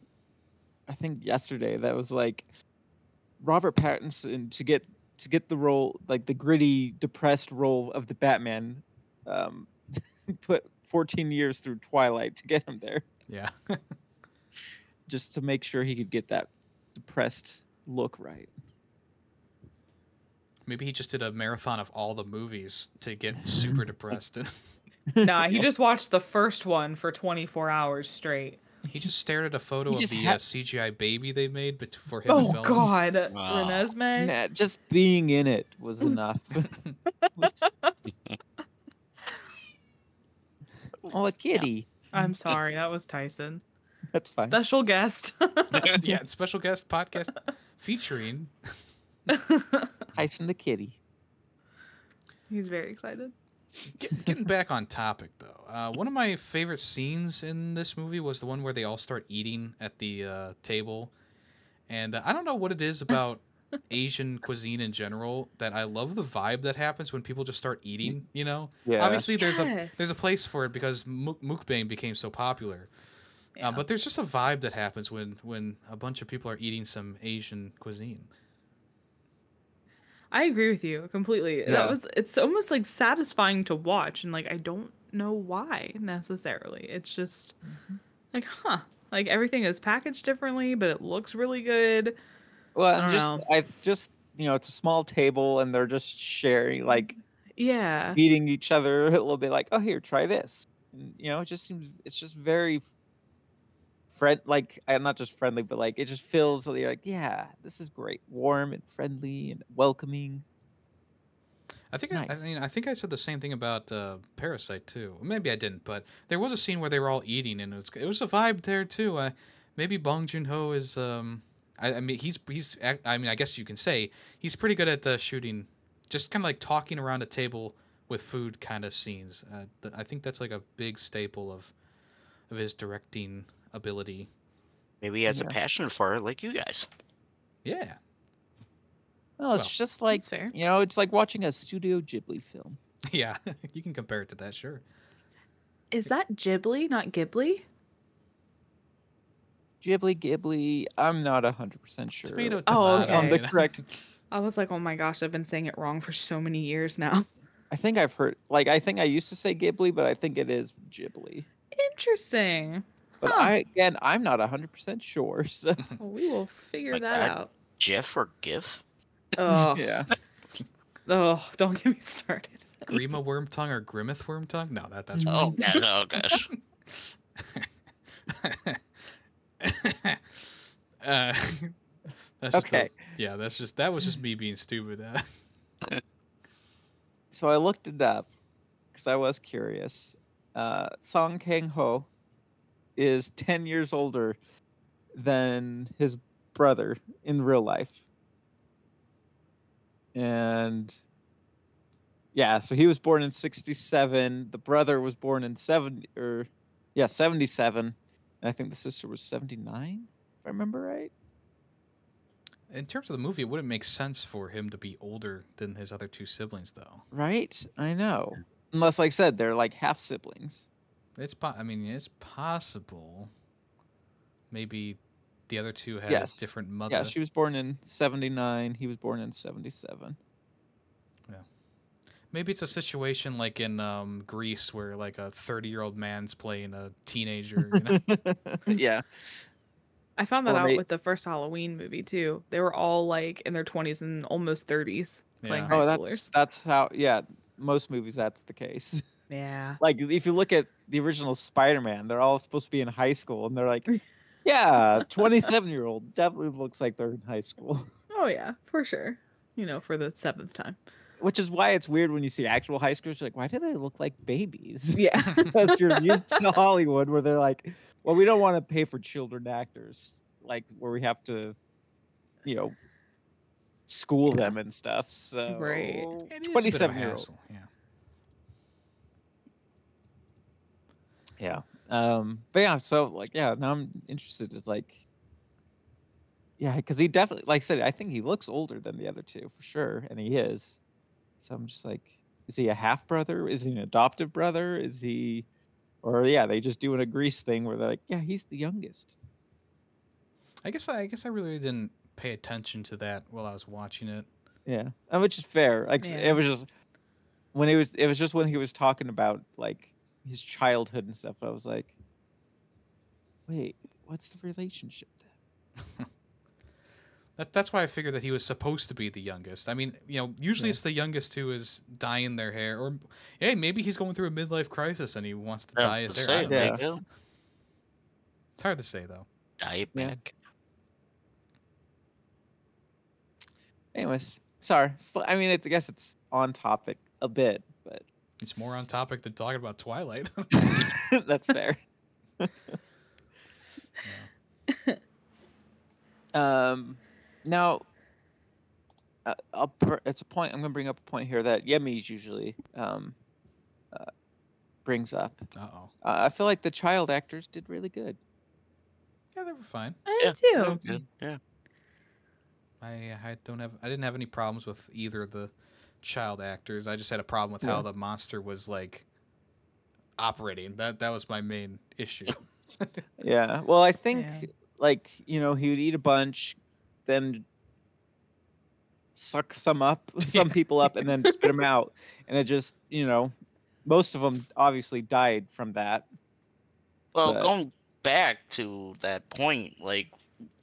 I think yesterday, that was like Robert Pattinson to get to get the role, like the gritty, depressed role of the Batman, um, put 14 years through Twilight to get him there, yeah, just to make sure he could get that depressed look right. maybe he just did a marathon of all the movies to get super depressed. Nah, he just watched the first one for 24 hours straight. He just stared at a photo of the ha- uh, CGI baby they made bet- for him. and Oh Bella. God, Wow. Renesmee. Nah, just being in it was enough. Oh, a kitty. I'm sorry, that was Tyson. That's fine. Special guest. yeah, special guest podcast featuring. Tyson the kitty. He's very excited. Get, getting back on topic though, uh, one of my favorite scenes in this movie was the one where they all start eating at the uh, table, and uh, I don't know what it is about Asian cuisine in general that I love the vibe that happens when people just start eating. You know, Yeah. obviously there's a there's a place for it because muk- mukbang became so popular. Yeah. Uh, but there's just a vibe that happens when when a bunch of people are eating some Asian cuisine. I agree with you completely. Yeah. That was it's almost like satisfying to watch and like I don't know why necessarily. It's just Mhm. like huh. Like everything is packaged differently, but it looks really good. Well, I just know. I just you know it's a small table and they're just sharing like Yeah. feeding each other a little bit like oh here try this and, you know it just seems it's just very friend like not just friendly but like it just feels like you're like yeah this is great warm and friendly and welcoming I think I, I mean I think I said the same thing about uh, Parasite too. Maybe I didn't, but there was a scene where they were all eating, and it was it was a vibe there too. Uh, maybe Bong Joon Ho is um I, I mean he's he's I mean I guess you can say he's pretty good at the shooting, just kind of like talking around a table with food kind of scenes. Uh, th- I think that's like a big staple of of his directing ability. Maybe he has Yeah. a passion for it, like you guys. Yeah, well it's Well, just like fair. you know it's like watching a studio ghibli film yeah, you can compare it to that, sure. Is that Ghibli, not Ghibli? ghibli ghibli i'm not 100% sure Tomato, Oh, tomato. on the correct I was like, oh my gosh, I've been saying it wrong for so many years now. i think i've heard like i think i used to say ghibli but i think it is ghibli Interesting. But Huh. i again i'm not 100% sure so Well, we will figure My that God. out. GIF or GIF? Oh, yeah oh, don't get me started. Grima worm tongue or Grimmeth worm tongue? No, that that's Oh, wrong. yeah, oh gosh. uh, that's just Okay. a- yeah, that's just that was just me being stupid. Uh, so I looked it up because I was curious. Uh, Song Kang Ho is 10 years older than his brother in real life. And yeah, so he was born in 67. The brother was born in 70 or yeah, 77. And I think the sister was 79, if I remember right. in terms of the movie, it wouldn't make sense for him to be older than his other two siblings, though. Right? I know. Unless, like I said, they're like half siblings. It's po- I mean, it's possible. Maybe the other two had Yes. a different mother. Yeah, she was born in 79. He was born in 77. Yeah. Maybe it's a situation like in um, Grease where like a thirty-year-old man's playing a teenager. You know? yeah. I found that Or out may- with the first Halloween movie too. They were all like in their 20s and almost 30s playing Yeah. high Oh, schoolers. that's that's how. Yeah, most movies that's the case. Yeah. Like if you look at the original Spider-Man, they're all supposed to be in high school, and they're like, yeah, 27 year old definitely looks like they're in high school. Oh yeah, for sure. You know, for the seventh time. Which is why it's weird when you see actual high schoolers. You're like, why do they look like babies? Yeah. Because you're used to Hollywood, where they're like, well, we don't want to pay for children actors, like where we have to, you know, school them and stuff. So Right. It is a bit of a 27 year old. Yeah. Yeah. Um, but yeah, so like, yeah, now I'm interested. It's like, yeah, because he definitely, like I said, I think he looks older than the other two for sure, and he is. So I'm just like, is he a half brother? Is he an adoptive brother? Is he, or yeah, they just doing a grease thing where they're like, yeah, he's the youngest. I guess I, I guess I really didn't pay attention to that while I was watching it. Yeah, and which is fair. Like Yeah. it was just when he was, it was just when he was talking about like his childhood and stuff. I was like, wait, what's the relationship then? That, that's why I figured that he was supposed to be the youngest. I mean, you know, usually Yeah. it's the youngest who is dyeing their hair, or hey, maybe he's going through a midlife crisis and he wants to Yeah, dye his the hair. I don't know. Yeah. there. It's hard to say though. Dye it Yeah. back. Anyways, sorry. I mean, it's, I guess it's on topic a bit, but It's more on topic than talking about Twilight. that's fair. um, now, uh, I'll, br- it's a point. I'm going to bring up a point here that Yemmy's usually um, uh, brings up. uh oh. Uh, I feel like the child actors did really good. Yeah, they were fine. I Yeah, do. good, Yeah. I I don't have I didn't have any problems with either of the child actors. I just had a problem with how the monster was like operating. That that was my main issue. Yeah. Well, I think Yeah. like you know he would eat a bunch, then suck some up, some people up, and then spit them out, and it just you know most of them obviously died from that. Well, But- going back to that point, like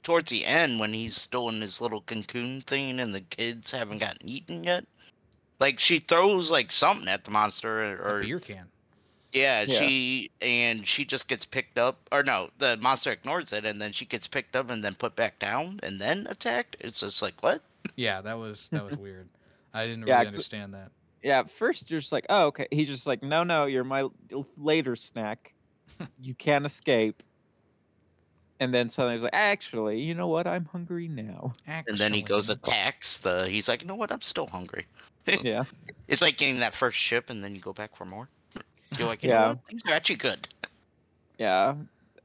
towards the end when he's still in his little cocoon thing and the kids haven't gotten eaten yet, like she throws like something at the monster a or beer can. yeah, Yeah. she and she just gets picked up or no, the monster ignores it and then she gets picked up and then put back down and then attacked. It's just like what? Yeah, that was that was weird. I didn't Yeah, really 'cause- understand that. Yeah. At first you're just like, oh okay. He's just like, no, no, you're my later snack. you can't escape. And then suddenly he's like, actually, you know what? I'm hungry now. And then he goes attacks the. He's like, you know what? I'm still hungry. yeah. It's like getting that first ship and then you go back for more. You're like, you Yeah. know what? Are actually good. Yeah.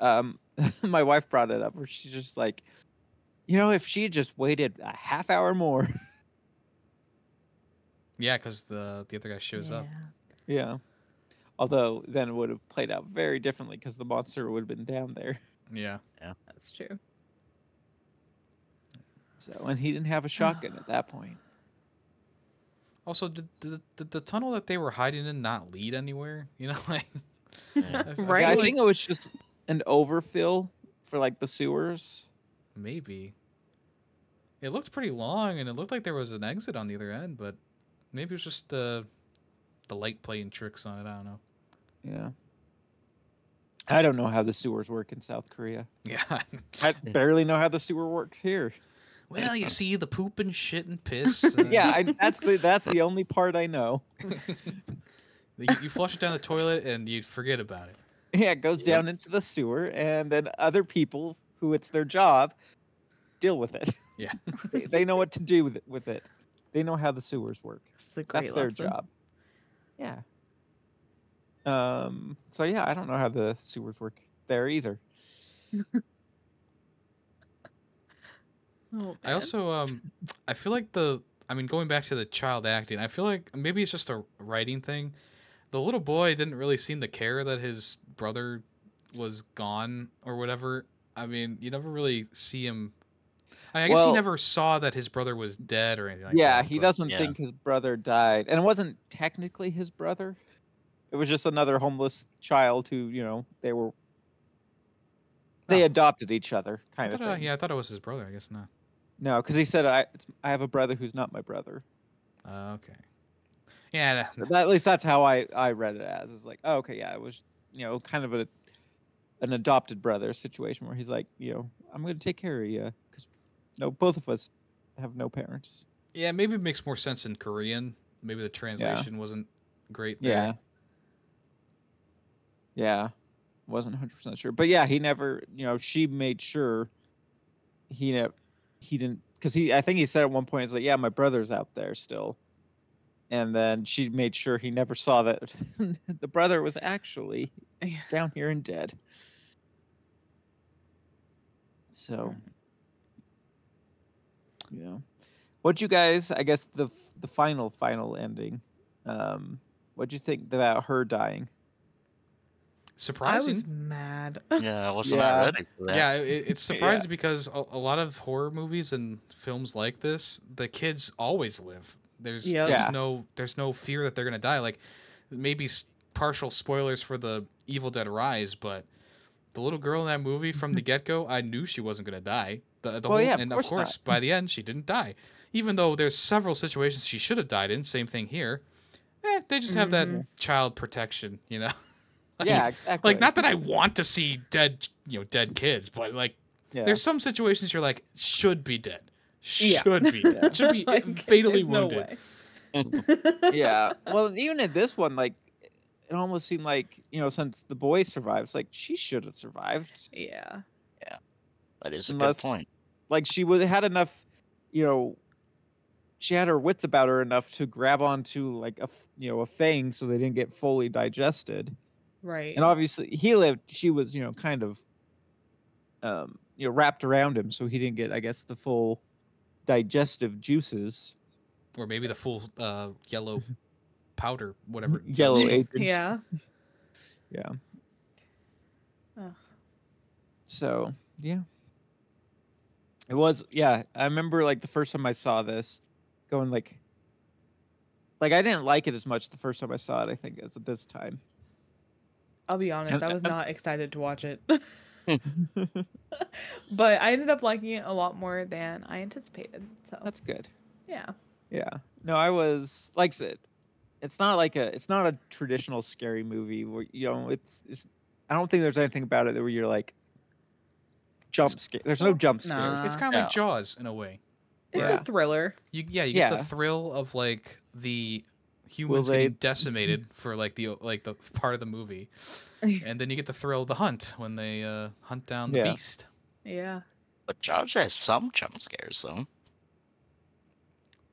Um, my wife brought it up where she's just like, you know, if she had just waited a half hour more. Yeah, because the the other guy shows up. yeah. Although then it would have played out very differently because the monster would have been down there. Yeah. That's true. So, and he didn't have a shotgun at that point. Also, did, did, did the tunnel that they were hiding in not lead anywhere? You know, like Yeah. I- I feel Right. Yeah, I think it was just an overfill for like the sewers. maybe it looked pretty long, and it looked like there was an exit on the other end, but maybe it was just the the light playing tricks on it. I don't know. Yeah. I don't know how the sewers work in South Korea. Yeah. I barely know how the sewer works here. well, you see the poop and shit and piss. uh, yeah, I, that's the that's the only part I know. you, you flush it down the toilet and you forget about it. Yeah, it goes Yep. down into the sewer, and then other people who it's their job deal with it. Yeah. they, they know what to do with it, with it. They know how the sewers work. It's a great That's their lesson. job. Yeah. Um. So yeah, I don't know how the sewers work there either. Oh, I also um I feel like the I mean going back to the child acting, I feel like maybe it's just a writing thing. The little boy didn't really seem to care that his brother was gone or whatever. I mean, you never really see him I, I guess Well- he never saw that his brother was dead or anything like yeah, that. he but- doesn't Yeah. think his brother died, and it wasn't technically his brother. It was just another homeless child who, you know, they were. They Oh. adopted each other, kind of uh, yeah, I thought it was his brother. I guess not. No, because he said I, it's, I have a brother who's not my brother. Uh, okay. Yeah, that's So that, at least that's how I I read it as. It's like, oh, okay, yeah, it was you know kind of a an adopted brother situation where he's like, you know, I'm going to take care of you because no, both of us have no parents. yeah, maybe it makes more sense in Korean. Maybe the translation wasn't great. There. Yeah. Yeah. Wasn't 100% sure. But yeah, he never, you know, she made sure he ne- he didn't cuz he I think he said at one point it's like, yeah, my brother's out there still. And then she made sure he never saw that the brother was actually down here and dead. So, yeah. What'd you guys? I guess the the final final ending. Um, what'd you think about her dying? I Surprising. was mad. Yeah, I wasn't Yeah. ready for that. Yeah, it, it's Yeah. surprising because a, a lot of horror movies and films like this, the kids always live. There's Yep. there's Yeah. no there's no fear that they're gonna die. Like maybe s- partial spoilers for the Evil Dead Rise, but the little girl in that movie from the get go, I knew she wasn't gonna die. The, the Well, whole, yeah, of and course of not. course, by the end, she didn't die. Even though there's several situations she should have died in. Same thing here. Eh, they just have that Mhm. child protection, you know. Like- yeah, exactly. Like not that I want to see dead, you know, dead kids, but like yeah. there's some situations you're like should be dead, Yeah. should be, dead. should be Like, fatally there's no wounded. way. yeah. Well, even in this one, like it almost seemed like you know, since the boy survives, like she should have survived. yeah. Yeah. That is a Unless- good point. Like she would have had enough, you know. She had her wits about her enough to grab onto like a you know a fang so they didn't get fully digested. Right. and obviously he lived she was you know kind of um you know wrapped around him so he didn't get i guess the full digestive juices Or maybe the full uh, yellow powder, whatever. yellow agent yeah. yeah Ugh. so yeah it was yeah i remember like the first time i saw this going like like i didn't like it as much the first time i saw it i think as at this time I'll be honest, I uh, was uh not excited to watch it. Hmm. Hmm. but I ended up liking it a lot more than I anticipated. So that's good yeah. Yeah. No, I was like I said, it's not like a it's not a traditional scary movie where you know it's it's I don't think there's anything about it where you're like jump scare. There's no jump scare. nah. It's kind of like Yeah. Jaws in a way. It's Yeah. a thriller. You yeah, you get Yeah. the thrill of like the humans they- getting decimated for like the like the part of the movie, and then you get the thrill of the hunt when they uh, hunt down the Yeah. beast. Yeah. But Jaws has some jump scares though.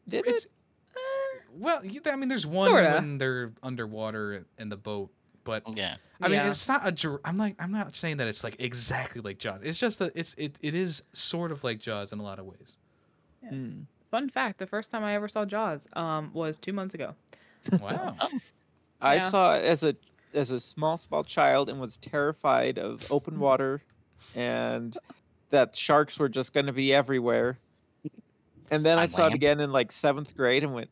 Did It's it? Eh, well, I mean, there's one Sorta. when they're underwater in the boat, but Yeah. I mean, Yeah. it's not a. dir- I'm like, I'm not saying that it's like exactly like Jaws. It's just that it's it, it is sort of like Jaws in a lot of ways. Mm. Fun fact: the first time I ever saw Jaws um, was two months ago. Wow. I Yeah. saw it as a as a small small child and was terrified of Mm-hmm. open water and that sharks were just going to be everywhere. And then I On saw it land? again in like 7th grade and went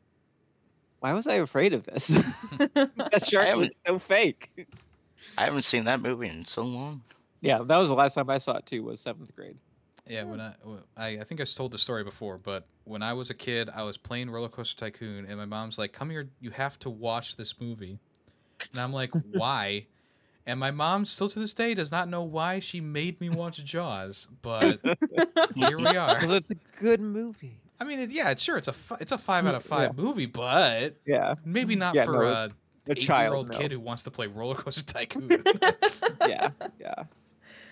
why was I afraid of this? that shark haven't- was so fake. I haven't seen that movie in so long. Yeah, that was the last time I saw it too. Was seventh grade. Yeah, when I I think I told the story before, but when I was a kid, I was playing Roller Coaster Tycoon, and my mom's like, "Come here, you have to watch this movie," and I'm like, "Why?" And my mom still to this day does not know why she made me watch Jaws, but here we are. Because it's a good movie. I mean, it, yeah, it's sure it's a fi- it's a five out of Yeah. five movie, but Yeah, maybe not Yeah, for no, a a eight year child. old no. kid who wants to play Roller Coaster Tycoon. Yeah, yeah,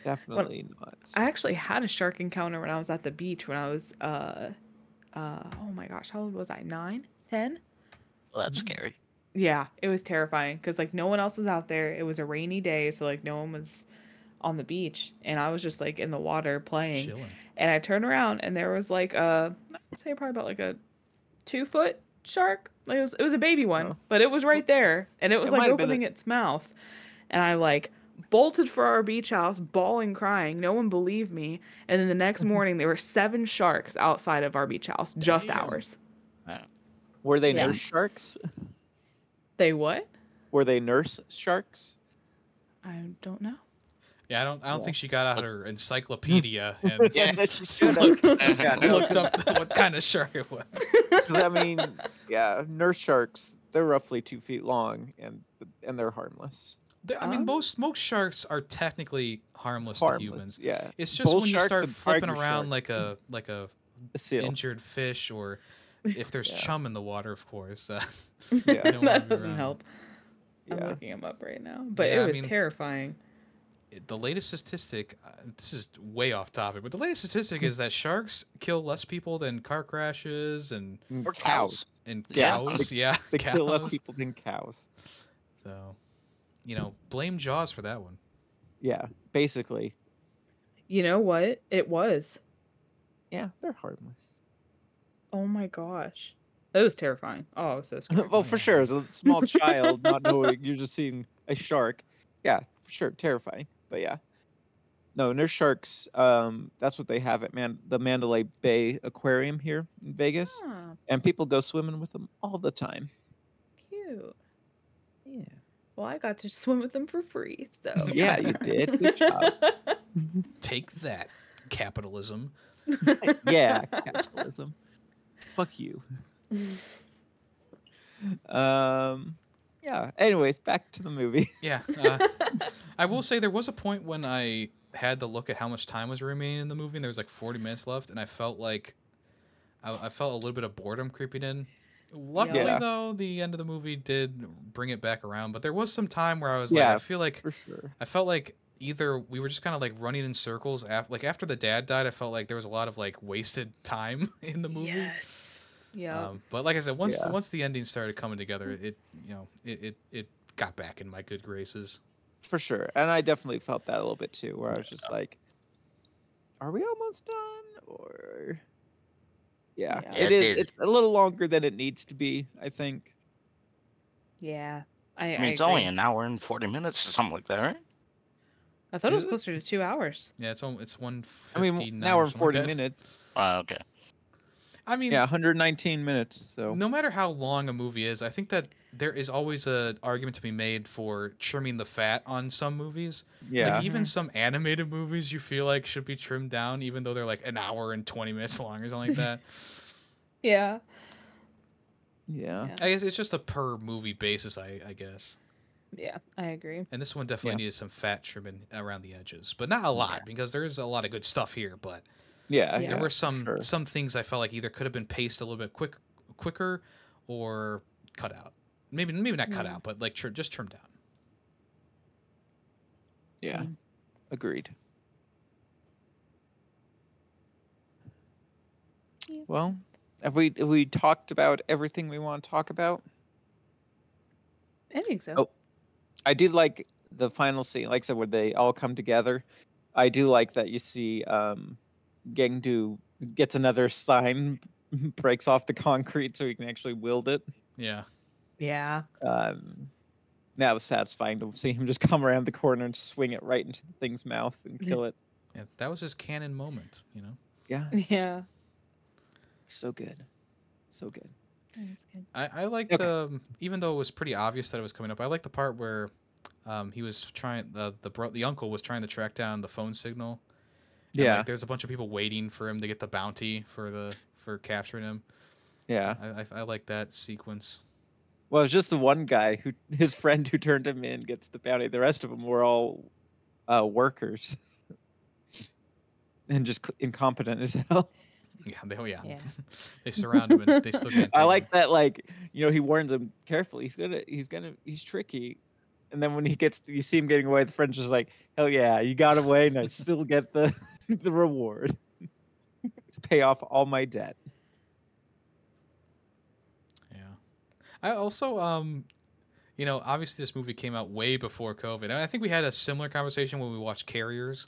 definitely not. I actually had a shark encounter when I was at the beach when I was uh uh oh my gosh, how old was I? Nine? Ten? Well, that's scary. Yeah, it was terrifying because like no one else was out there. It was a rainy day, so like no one was on the beach, and I was just like in the water playing. Chilling. And I turned around, and there was like a I'd say probably about like a two foot shark. Like it was it was a baby one, Oh. but it was right there, and it was It like might have been a- opening its mouth, and I like bolted for our beach house, bawling, crying. No one believed me. And then the next morning, there were seven sharks outside of our beach house, just Damn. ours. Were they Yeah. nurse sharks? They what? Were they nurse sharks? I don't know. Yeah, I don't I don't Yeah. think she got out her encyclopedia and Yeah. she Looked- have. Looked up what kind of shark it was. Because I mean, yeah, nurse sharks. they're roughly two feet long and and they're harmless. They- I mean, most most sharks are technically harmless, to humans. yeah. It's just Bull when you start flipping around sharks. like a like a A seal. injured fish, or if there's Yeah. chum in the water, of course. Uh, Yeah. that doesn't around help. I'm looking him up right now, but Yeah, it was mean- terrifying. the latest statistic uh, this is way off topic but the latest statistic is that sharks kill less people than car crashes and And Or cows. cows. and Yeah. cows yeah They kill less people than cows. so you know blame jaws for that one Yeah, basically. You know what? It was. Yeah, they're harmless. Oh my gosh. It was terrifying. Oh, I was so scared. well, for sure, as a small child not knowing you're just seeing a shark. Yeah, for sure, terrifying. But yeah. No, nurse sharks. Um, that's what they have at Man the Mandalay Bay Aquarium here in Vegas, Ah, and people go swimming with them all the time. cute. Yeah. Well, I got to swim with them for free, so Yeah, you did. Good job. take that capitalism yeah, capitalism. Fuck you. Um, yeah. Anyways, back to the movie. yeah uh, i will say there was a point when i had to look at how much time was remaining in the movie and there was like 40 minutes left and i felt like i, I felt a little bit of boredom creeping in luckily Yeah. though the end of the movie did bring it back around but there was some time where i was like Yeah, i feel like For sure. I felt like either we were just kind of like running in circles after like after the dad died I felt like there was a lot of like wasted time in the movie. Yes. Yeah. Um, but like I said once Yeah. once the ending started coming together it you know it, it it got back in my good graces. For sure. And I definitely felt that a little bit too, where I was just like, are we almost done? Or yeah, Yeah. it It is. did. It's a little longer than it needs to be, I think. yeah. I, I mean, it's agree. only an hour and 40 minutes or something like that, right? I thought it was it? closer to two hours. Yeah, it's on it's one. I mean, an hour and 40 minutes. Uh, okay. I mean, Yeah, 119 minutes. So no matter how long a movie is, I think that there is always a argument to be made for trimming the fat on some movies. yeah, Like even mm-hmm. some animated movies you feel like should be trimmed down, even though they're like an hour and twenty minutes long or something like that. Yeah. yeah, Yeah. I guess it's just a per movie basis, I, I guess. Yeah. I agree. And this one definitely Yeah. needed some fat trimming around the edges, but not a lot because there is a lot of good stuff here. But yeah. Yeah. there yeah, were some sure. some things I felt like either could have been paced a little bit quick quicker or cut out. Maybe maybe not cut Mm. out, but like tr- just trimmed down. Yeah, Mm. agreed. Yeah. Well, have we have we talked about everything we want to talk about? I think so. Oh. I do like the final scene, like I said, where they all come together. I do like that you see um, Gang Du gets another sign, breaks off the concrete so he can actually wield it. Yeah. Yeah. Um, that was satisfying to see him just come around the corner and swing it right into the thing's mouth and kill it. Yeah, that was his canon moment, you know. Yeah, Yeah. so good, so good. Good. I, I liked Okay. um, even though it was pretty obvious that it was coming up. I liked the part where um, he was trying the the bro- the uncle was trying to track down the phone signal. and, Yeah, like, there's a bunch of people waiting for him to get the bounty for the for capturing him. yeah. I I, I like that sequence. Well, it's just the one guy who his friend who turned him in gets the bounty. The rest of them were all uh, workers and just c- incompetent as hell. Yeah, they, oh yeah. Yeah. they surround him and they still get. I like that. Like you know, he warns them carefully. He's gonna, he's gonna, he's tricky. And then when he gets, you see him getting away. The friend's just like, hell yeah, you got away, and I still get the the reward. To pay off all my debt. Yeah. I also um you know, obviously this movie came out way before COVID. I think we had a similar conversation when we watched Carriers.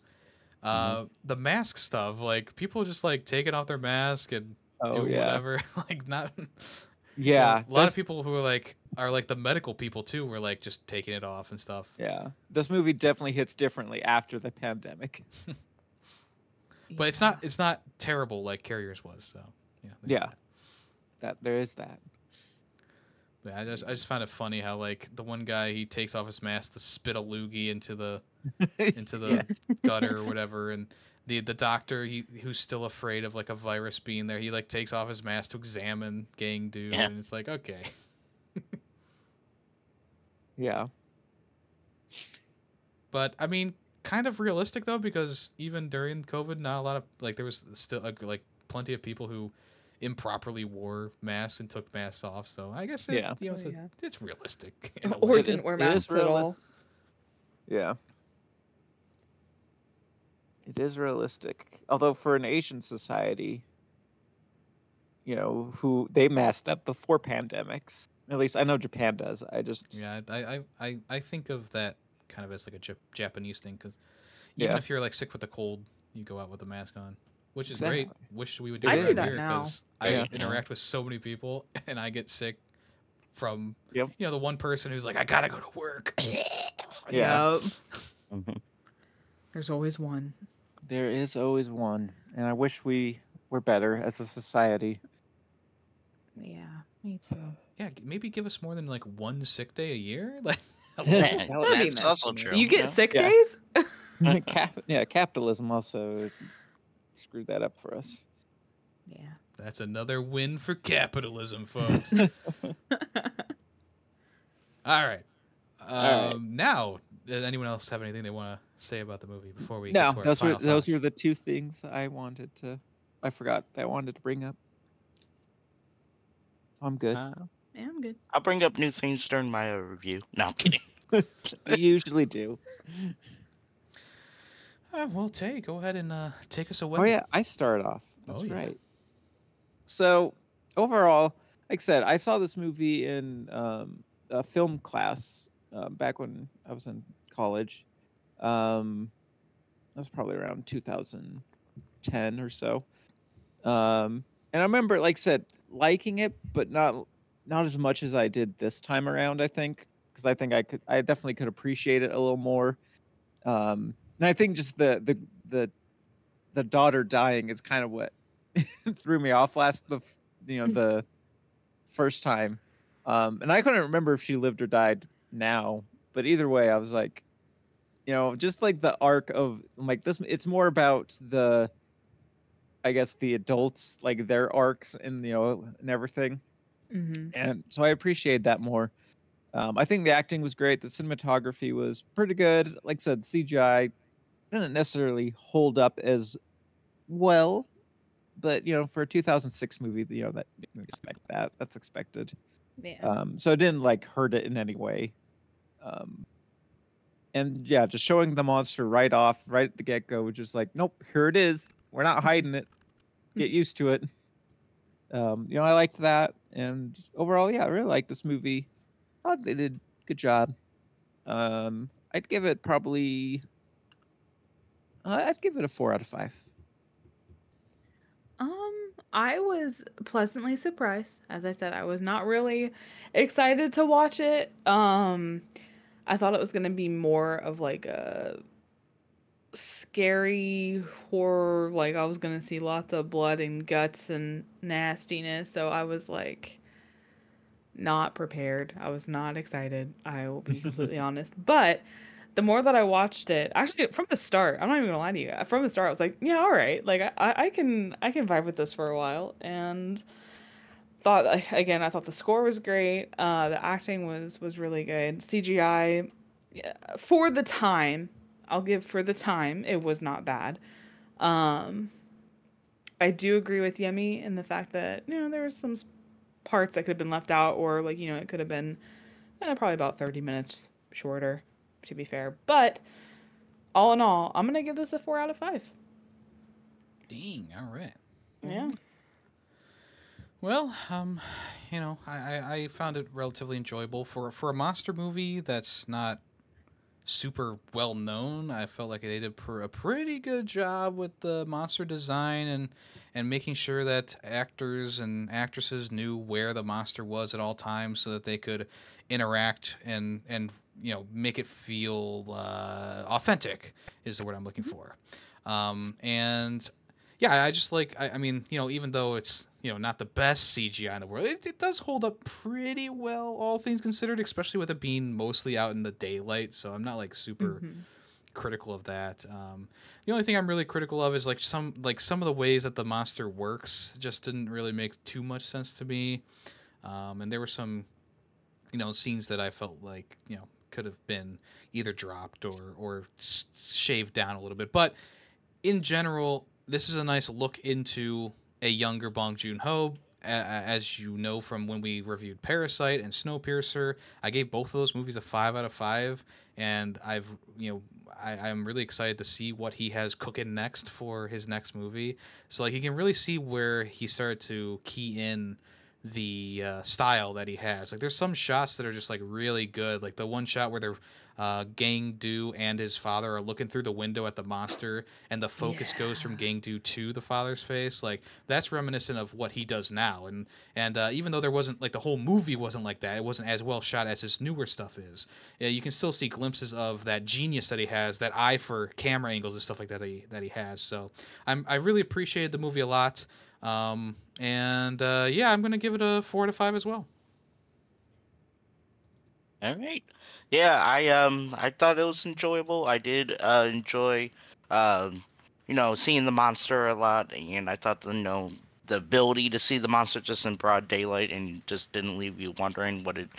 Uh the mask stuff, like people just like taking off their mask and Oh doing yeah, whatever. like not you know, yeah. a lot that's- of people who are like are like the medical people too were like just taking it off and stuff. Yeah, this movie definitely hits differently after the pandemic. But it's not it's not terrible like Carriers was, so you know, Yeah. that. That there is that. But I just I just found it funny how like the one guy he takes off his mask to spit a loogie into the into the Yes. gutter or whatever and the the doctor he who's still afraid of like a virus being there he like takes off his mask to examine Gang Du Yeah. and it's like okay Yeah. But I mean, kind of realistic though, because even during COVID, not a lot of like there was still like plenty of people who improperly wore masks and took masks off. So I guess it, Yeah. you know, Oh, it's, a- yeah. it's realistic. or. It didn't is- wear masks at all. Yeah. It is realistic. Although for an Asian society, you know, who they masked up before pandemics. At least I know Japan does. I just Yeah, I, I, I, I think of that kind of as like a Japanese thing because even Yeah. if you're like sick with a cold, you go out with a mask on, which is great. Wish we would do I it do that here now. 'cause I Yeah. interact with so many people and I get sick from Yep. you know the one person who's like I gotta go to work. Yeah. Yup. Mhm. There's always one. there is always one. And I wish we were better as a society. Yeah, me too. Yeah, maybe give us more than like one sick day a year. Like, That that's also true. You get Yeah. sick Yeah. days? Cap- yeah, capitalism also screwed that up for us. yeah. that's another win for capitalism, folks. All right. Um, All right. Now, does anyone else have anything they want to say about the movie before we? no, get to our those were final those were the two things I wanted to. I forgot that I wanted to bring up. I'm good. Uh, Yeah, I'm good. I'll bring up new things during my review. No, I'm kidding. you usually do. Uh, well, Tay, go ahead and uh, take us away. Oh yeah, I start off. Oh, That's yeah. right. So overall, like I said, I saw this movie in um, a film class uh, back when I was in college. Um, that was probably around 2010 or so. Um, and I remember, like I said, liking it, but not not as much as I did this time around. I think because I think I could, I definitely could appreciate it a little more. Um, and I think just the the the the daughter dying is kind of what threw me off last the you know the first time um and i couldn't remember if she lived or died now but either way i was like you know just like the arc of like this it's more about the i guess the adults like their arcs and you know and everything Mm-hmm. and so I appreciate that more. Um, I think the acting was great. The cinematography was pretty good. Like I said, CGI didn't necessarily hold up as well, but you know, for a 2006 movie, you know that you expect that. That's expected. Yeah. Um, so it didn't like hurt it in any way. Um, and yeah, just showing the monster right off, right at the get go, just like, nope, here it is. We're not hiding it. Get used to it. Um, you know, I liked that, and overall, yeah, I really liked this movie. I Thought they did a good job. Um, I'd give it probably. Uh, I'd give it a four out of five. Um, I was pleasantly surprised. As I said, I was not really excited to watch it. Um, I thought it was gonna be more of like a scary horror. Like I was gonna see lots of blood and guts and nastiness. So I was like not prepared. I was not excited. I will be completely honest. But the more that I watched it, actually from the start, I'm not even gonna lie to you. From the start, I was like, yeah, all right. Like I, I can I can vibe with this for a while. And thought again, I thought the score was great. Uh, the acting was was really good. CGI yeah, for the time, I'll give for the time, it was not bad. Um, I do agree with Yemmy in the fact that you know there were some parts that could have been left out, or like you know it could have been eh, probably about thirty minutes shorter, to be fair. But all in all, I'm gonna give this a four out of five. Dang. All right. Yeah. Well, um, you know, I, I, I found it relatively enjoyable for for a monster movie that's not super well known. I felt like they did pr- a pretty good job with the monster design and and making sure that actors and actresses knew where the monster was at all times, so that they could interact and and you know make it feel uh, authentic is the word I'm looking for. Um, and yeah, I just like I, I mean, you know, even though it's you know not the best CGI in the world, it, it does hold up pretty well, all things considered, especially with it being mostly out in the daylight. So I'm not like super Mhm. critical of that. Um, the only thing I'm really critical of is like some like some of the ways that the monster works just didn't really make too much sense to me. Um, and there were some you know, scenes that I felt like you know could have been either dropped or or shaved down a little bit. But in general, this is a nice look into a younger Bong Joon Ho. As you know from when we reviewed Parasite and Snowpiercer, I gave both of those movies a five out of five, and I've you know I, I'm really excited to see what he has cooking next for his next movie. So like you can really see where he started to key in the uh, style that he has. Like there's some shots that are just like really good. Like the one shot where they're uh, Gang Du and his father are looking through the window at the monster, and the focus goes from Yeah. Gang Du to the father's face. Like that's reminiscent of what he does now. And and uh, even though there wasn't like the whole movie wasn't like that, it wasn't as well shot as his newer stuff is. Yeah, you can still see glimpses of that genius that he has, that eye for camera angles and stuff like that that he, that he has. So I'm I really appreciated the movie a lot. Um, and uh, yeah, I'm gonna give it a four to five as well. All right. Yeah, I um I thought it was enjoyable. I did uh enjoy um you know seeing the monster a lot and I thought the you know the ability to see the monster just in broad daylight and just didn't leave you wondering what it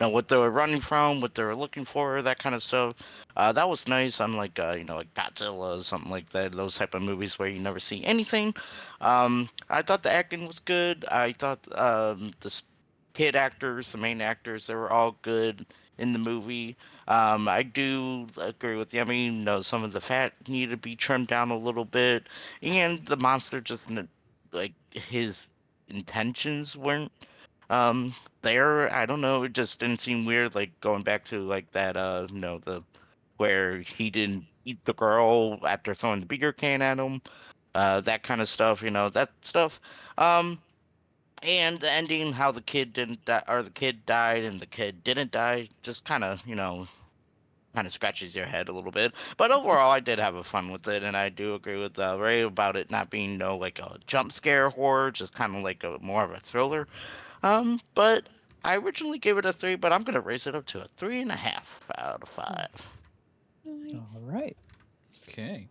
know what they were running from, what they were looking for, that kind of stuff. Uh that was nice unlike uh you know like Godzilla or something like that, those type of movies where you never see anything. Um I thought the acting was good. I thought um the kid actors, the main actors, they were all good in the movie. Um, I do agree with you. I mean, you know, some of the fat needed to be trimmed down a little bit, and the monster just like his intentions weren't um there. I don't know. It just didn't seem weird. Like going back to like that, uh, you know, the where he didn't eat the girl after throwing the beer can at him. Uh, that kind of stuff. You know, that stuff. Um, and the ending how the kid didn't die or the kid died and the kid didn't die just kind of you know kind of scratches your head a little bit but overall i did have a fun with it and i do agree with uh, Rae about it not being no like a jump scare horror just kind of like a more of a thriller um but i originally gave it a three but i'm gonna raise it up to a three and a half out of five All right. Okay.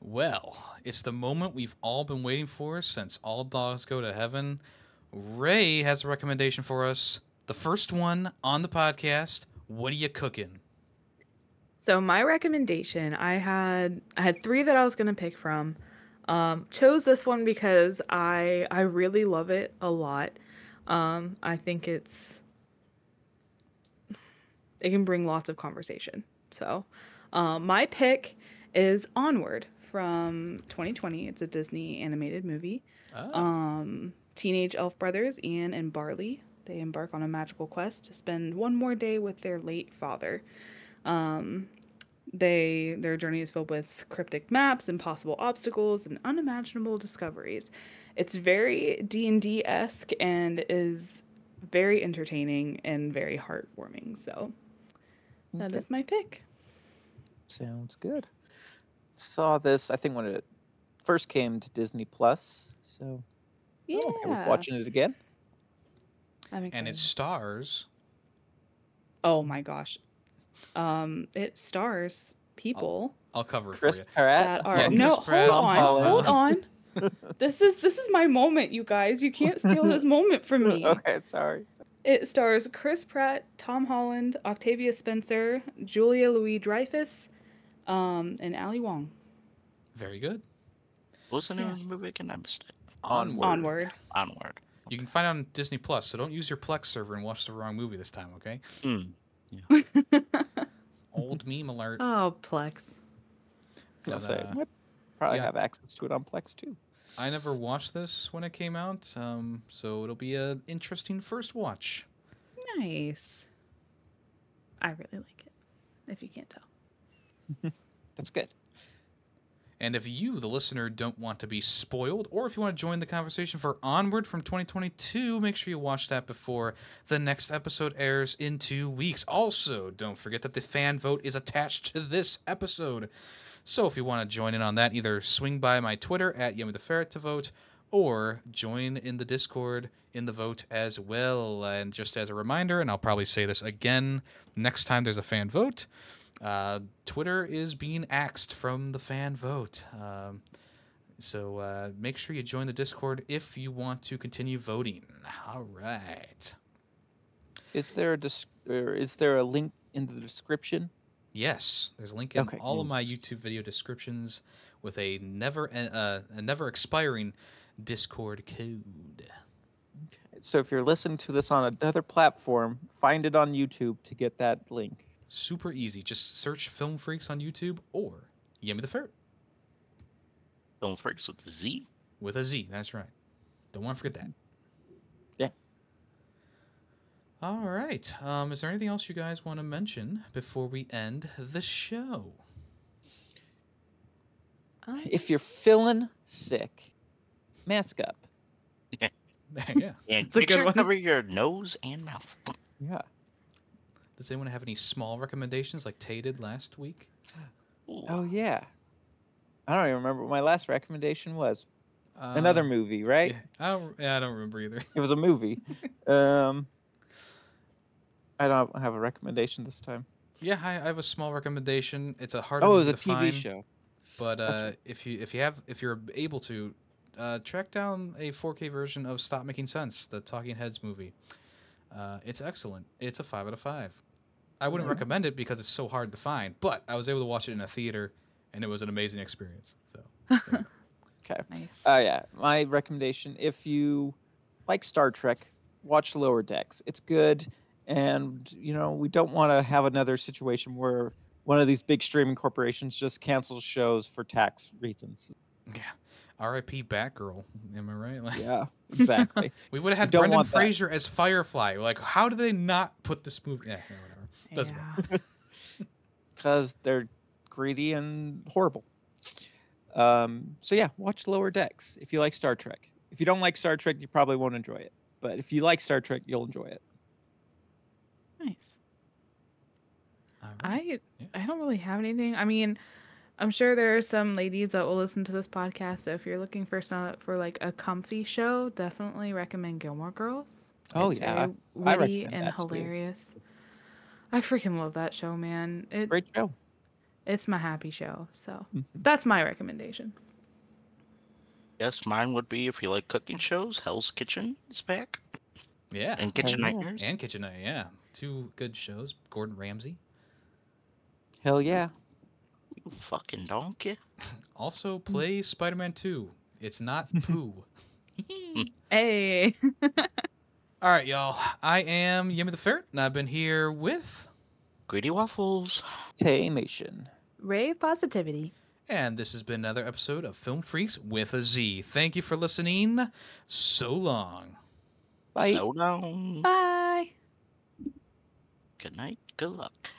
Well, it's the moment we've all been waiting for since All Dogs Go to Heaven. Rae has a recommendation for us. The first one on the podcast. What are you cooking? So my recommendation, I had I had three that I was gonna pick from. Um, chose this one because I I really love it a lot. Um, I think it's it can bring lots of conversation. So, um, my pick is Onward from 2020. It's a Disney animated movie. Ah, Um, teenage elf brothers, Ian and Barley, they embark on a magical quest to spend one more day with their late father. Um, they their journey is filled with cryptic maps, impossible obstacles, and unimaginable discoveries. It's very D and D esque and is very entertaining and very heartwarming. So that is Okay. my pick. Sounds good. Saw this, I think, when it first came to Disney Plus. So oh, Yeah, oh, okay, we're watching it again. I'm excited. and it stars. oh my gosh, um, it stars people. I'll cover it Chris for you. Pratt. that are Yeah, no Chris Pratt, hold Tom on hold on this is this is my moment you guys you can't steal this moment from me okay, sorry. it stars chris pratt tom holland octavia spencer julia louis dreyfus um and ali wong Very good. what was the name Yeah. of the movie again i missed it Onward. onward onward You can find it on Disney Plus, so don't use your Plex server and watch the wrong movie this time, okay? mm. Old meme alert. oh plex I'll But, say, uh, might probably yeah. have access to it on Plex too. I never watched this when it came out, um, so it'll be an interesting first watch. nice i really like it if you can't tell That's good. And if you, the listener, don't want to be spoiled, or if you want to join the conversation for Onward from 2022, make sure you watch that before the next episode airs in two weeks. Also, don't forget that the fan vote is attached to this episode. So if you want to join in on that, either swing by my Twitter at Yemmy the Ferret to vote, or join in the Discord in the vote as well. And just as a reminder, and I'll probably say this again next time there's a fan vote, uh, Twitter is being axed from the fan vote. Um, so uh, make sure you join the Discord if you want to continue voting. All right. Is there a dis- or is there a link in the description? Yes, there's a link in Okay. all of my YouTube video descriptions with a never uh, a never expiring Discord code. So if you're listening to this on another platform, find it on YouTube to get that link. Super easy. Just search Film Freakz on YouTube or Yemmy the Ferret Film Freakz with a Z? With a Z. That's right. Don't want to forget that. Yeah. All right. Um, is there anything else you guys want to mention before we end the show? Um, If you're feeling sick, mask up. yeah. And It's a make good sure to one. cover your nose and mouth. Yeah. Does anyone have any small recommendations like Tay did last week? Ooh. Oh yeah. I don't even remember what my last recommendation was. Another Uh, movie, right? yeah, I don't. Yeah, I don't remember either. It was a movie. um, I don't have a recommendation this time. Yeah, I, I have a small recommendation. It's a hard. Oh, it movie was a TV find, show. But That's uh, if you if you have if you're able to, uh, track down a 4K version of Stop Making Sense, the Talking Heads movie. Uh, it's excellent. It's a five out of five. I wouldn't Alright. recommend it because it's so hard to find, but I was able to watch it in a theater, and it was an amazing experience. So Okay. nice. Uh, yeah, my recommendation: if you like Star Trek, watch Lower Decks. It's good, and you know we don't want to have another situation where one of these big streaming corporations just cancels shows for tax reasons. yeah, R.I.P. Batgirl. Am I right? Like, Yeah, exactly. We would have had don't Brendan want that. Fraser as Firefly. Like, how do they not put this movie? Yeah, yeah. Doesn't matter. yeah. because they're greedy and horrible. Um, so yeah, watch Lower Decks if you like Star Trek. If you don't like Star Trek, you probably won't enjoy it. But if you like Star Trek, you'll enjoy it. Nice. All right. I Yeah. I don't really have anything. I mean, I'm sure there are some ladies that will listen to this podcast. So if you're looking for some for like a comfy show, definitely recommend Gilmore Girls. Oh It's yeah, very witty recommend and hilarious. too. Hilarious. I freaking love that show, man. it's a It, great show. it's my happy show. So Mhm. that's my recommendation. Yes, mine would be if you like cooking shows, Hell's Kitchen is back. Yeah. And Kitchen yeah. Nightmares. And Kitchen Night, yeah. Two good shows. Gordon Ramsay. Hell yeah. You fucking donkey. Also play Spider Man 2. It's not poo. Hey. All right, y'all. I am Yemmy the Ferret, and I've been here with. Greedy Waffles. Tay Taymation. Rae of positivity. And this has been another episode of Film Freakz with a Z. Thank you for listening. So long. Bye. So long. Bye. Good night. Good luck.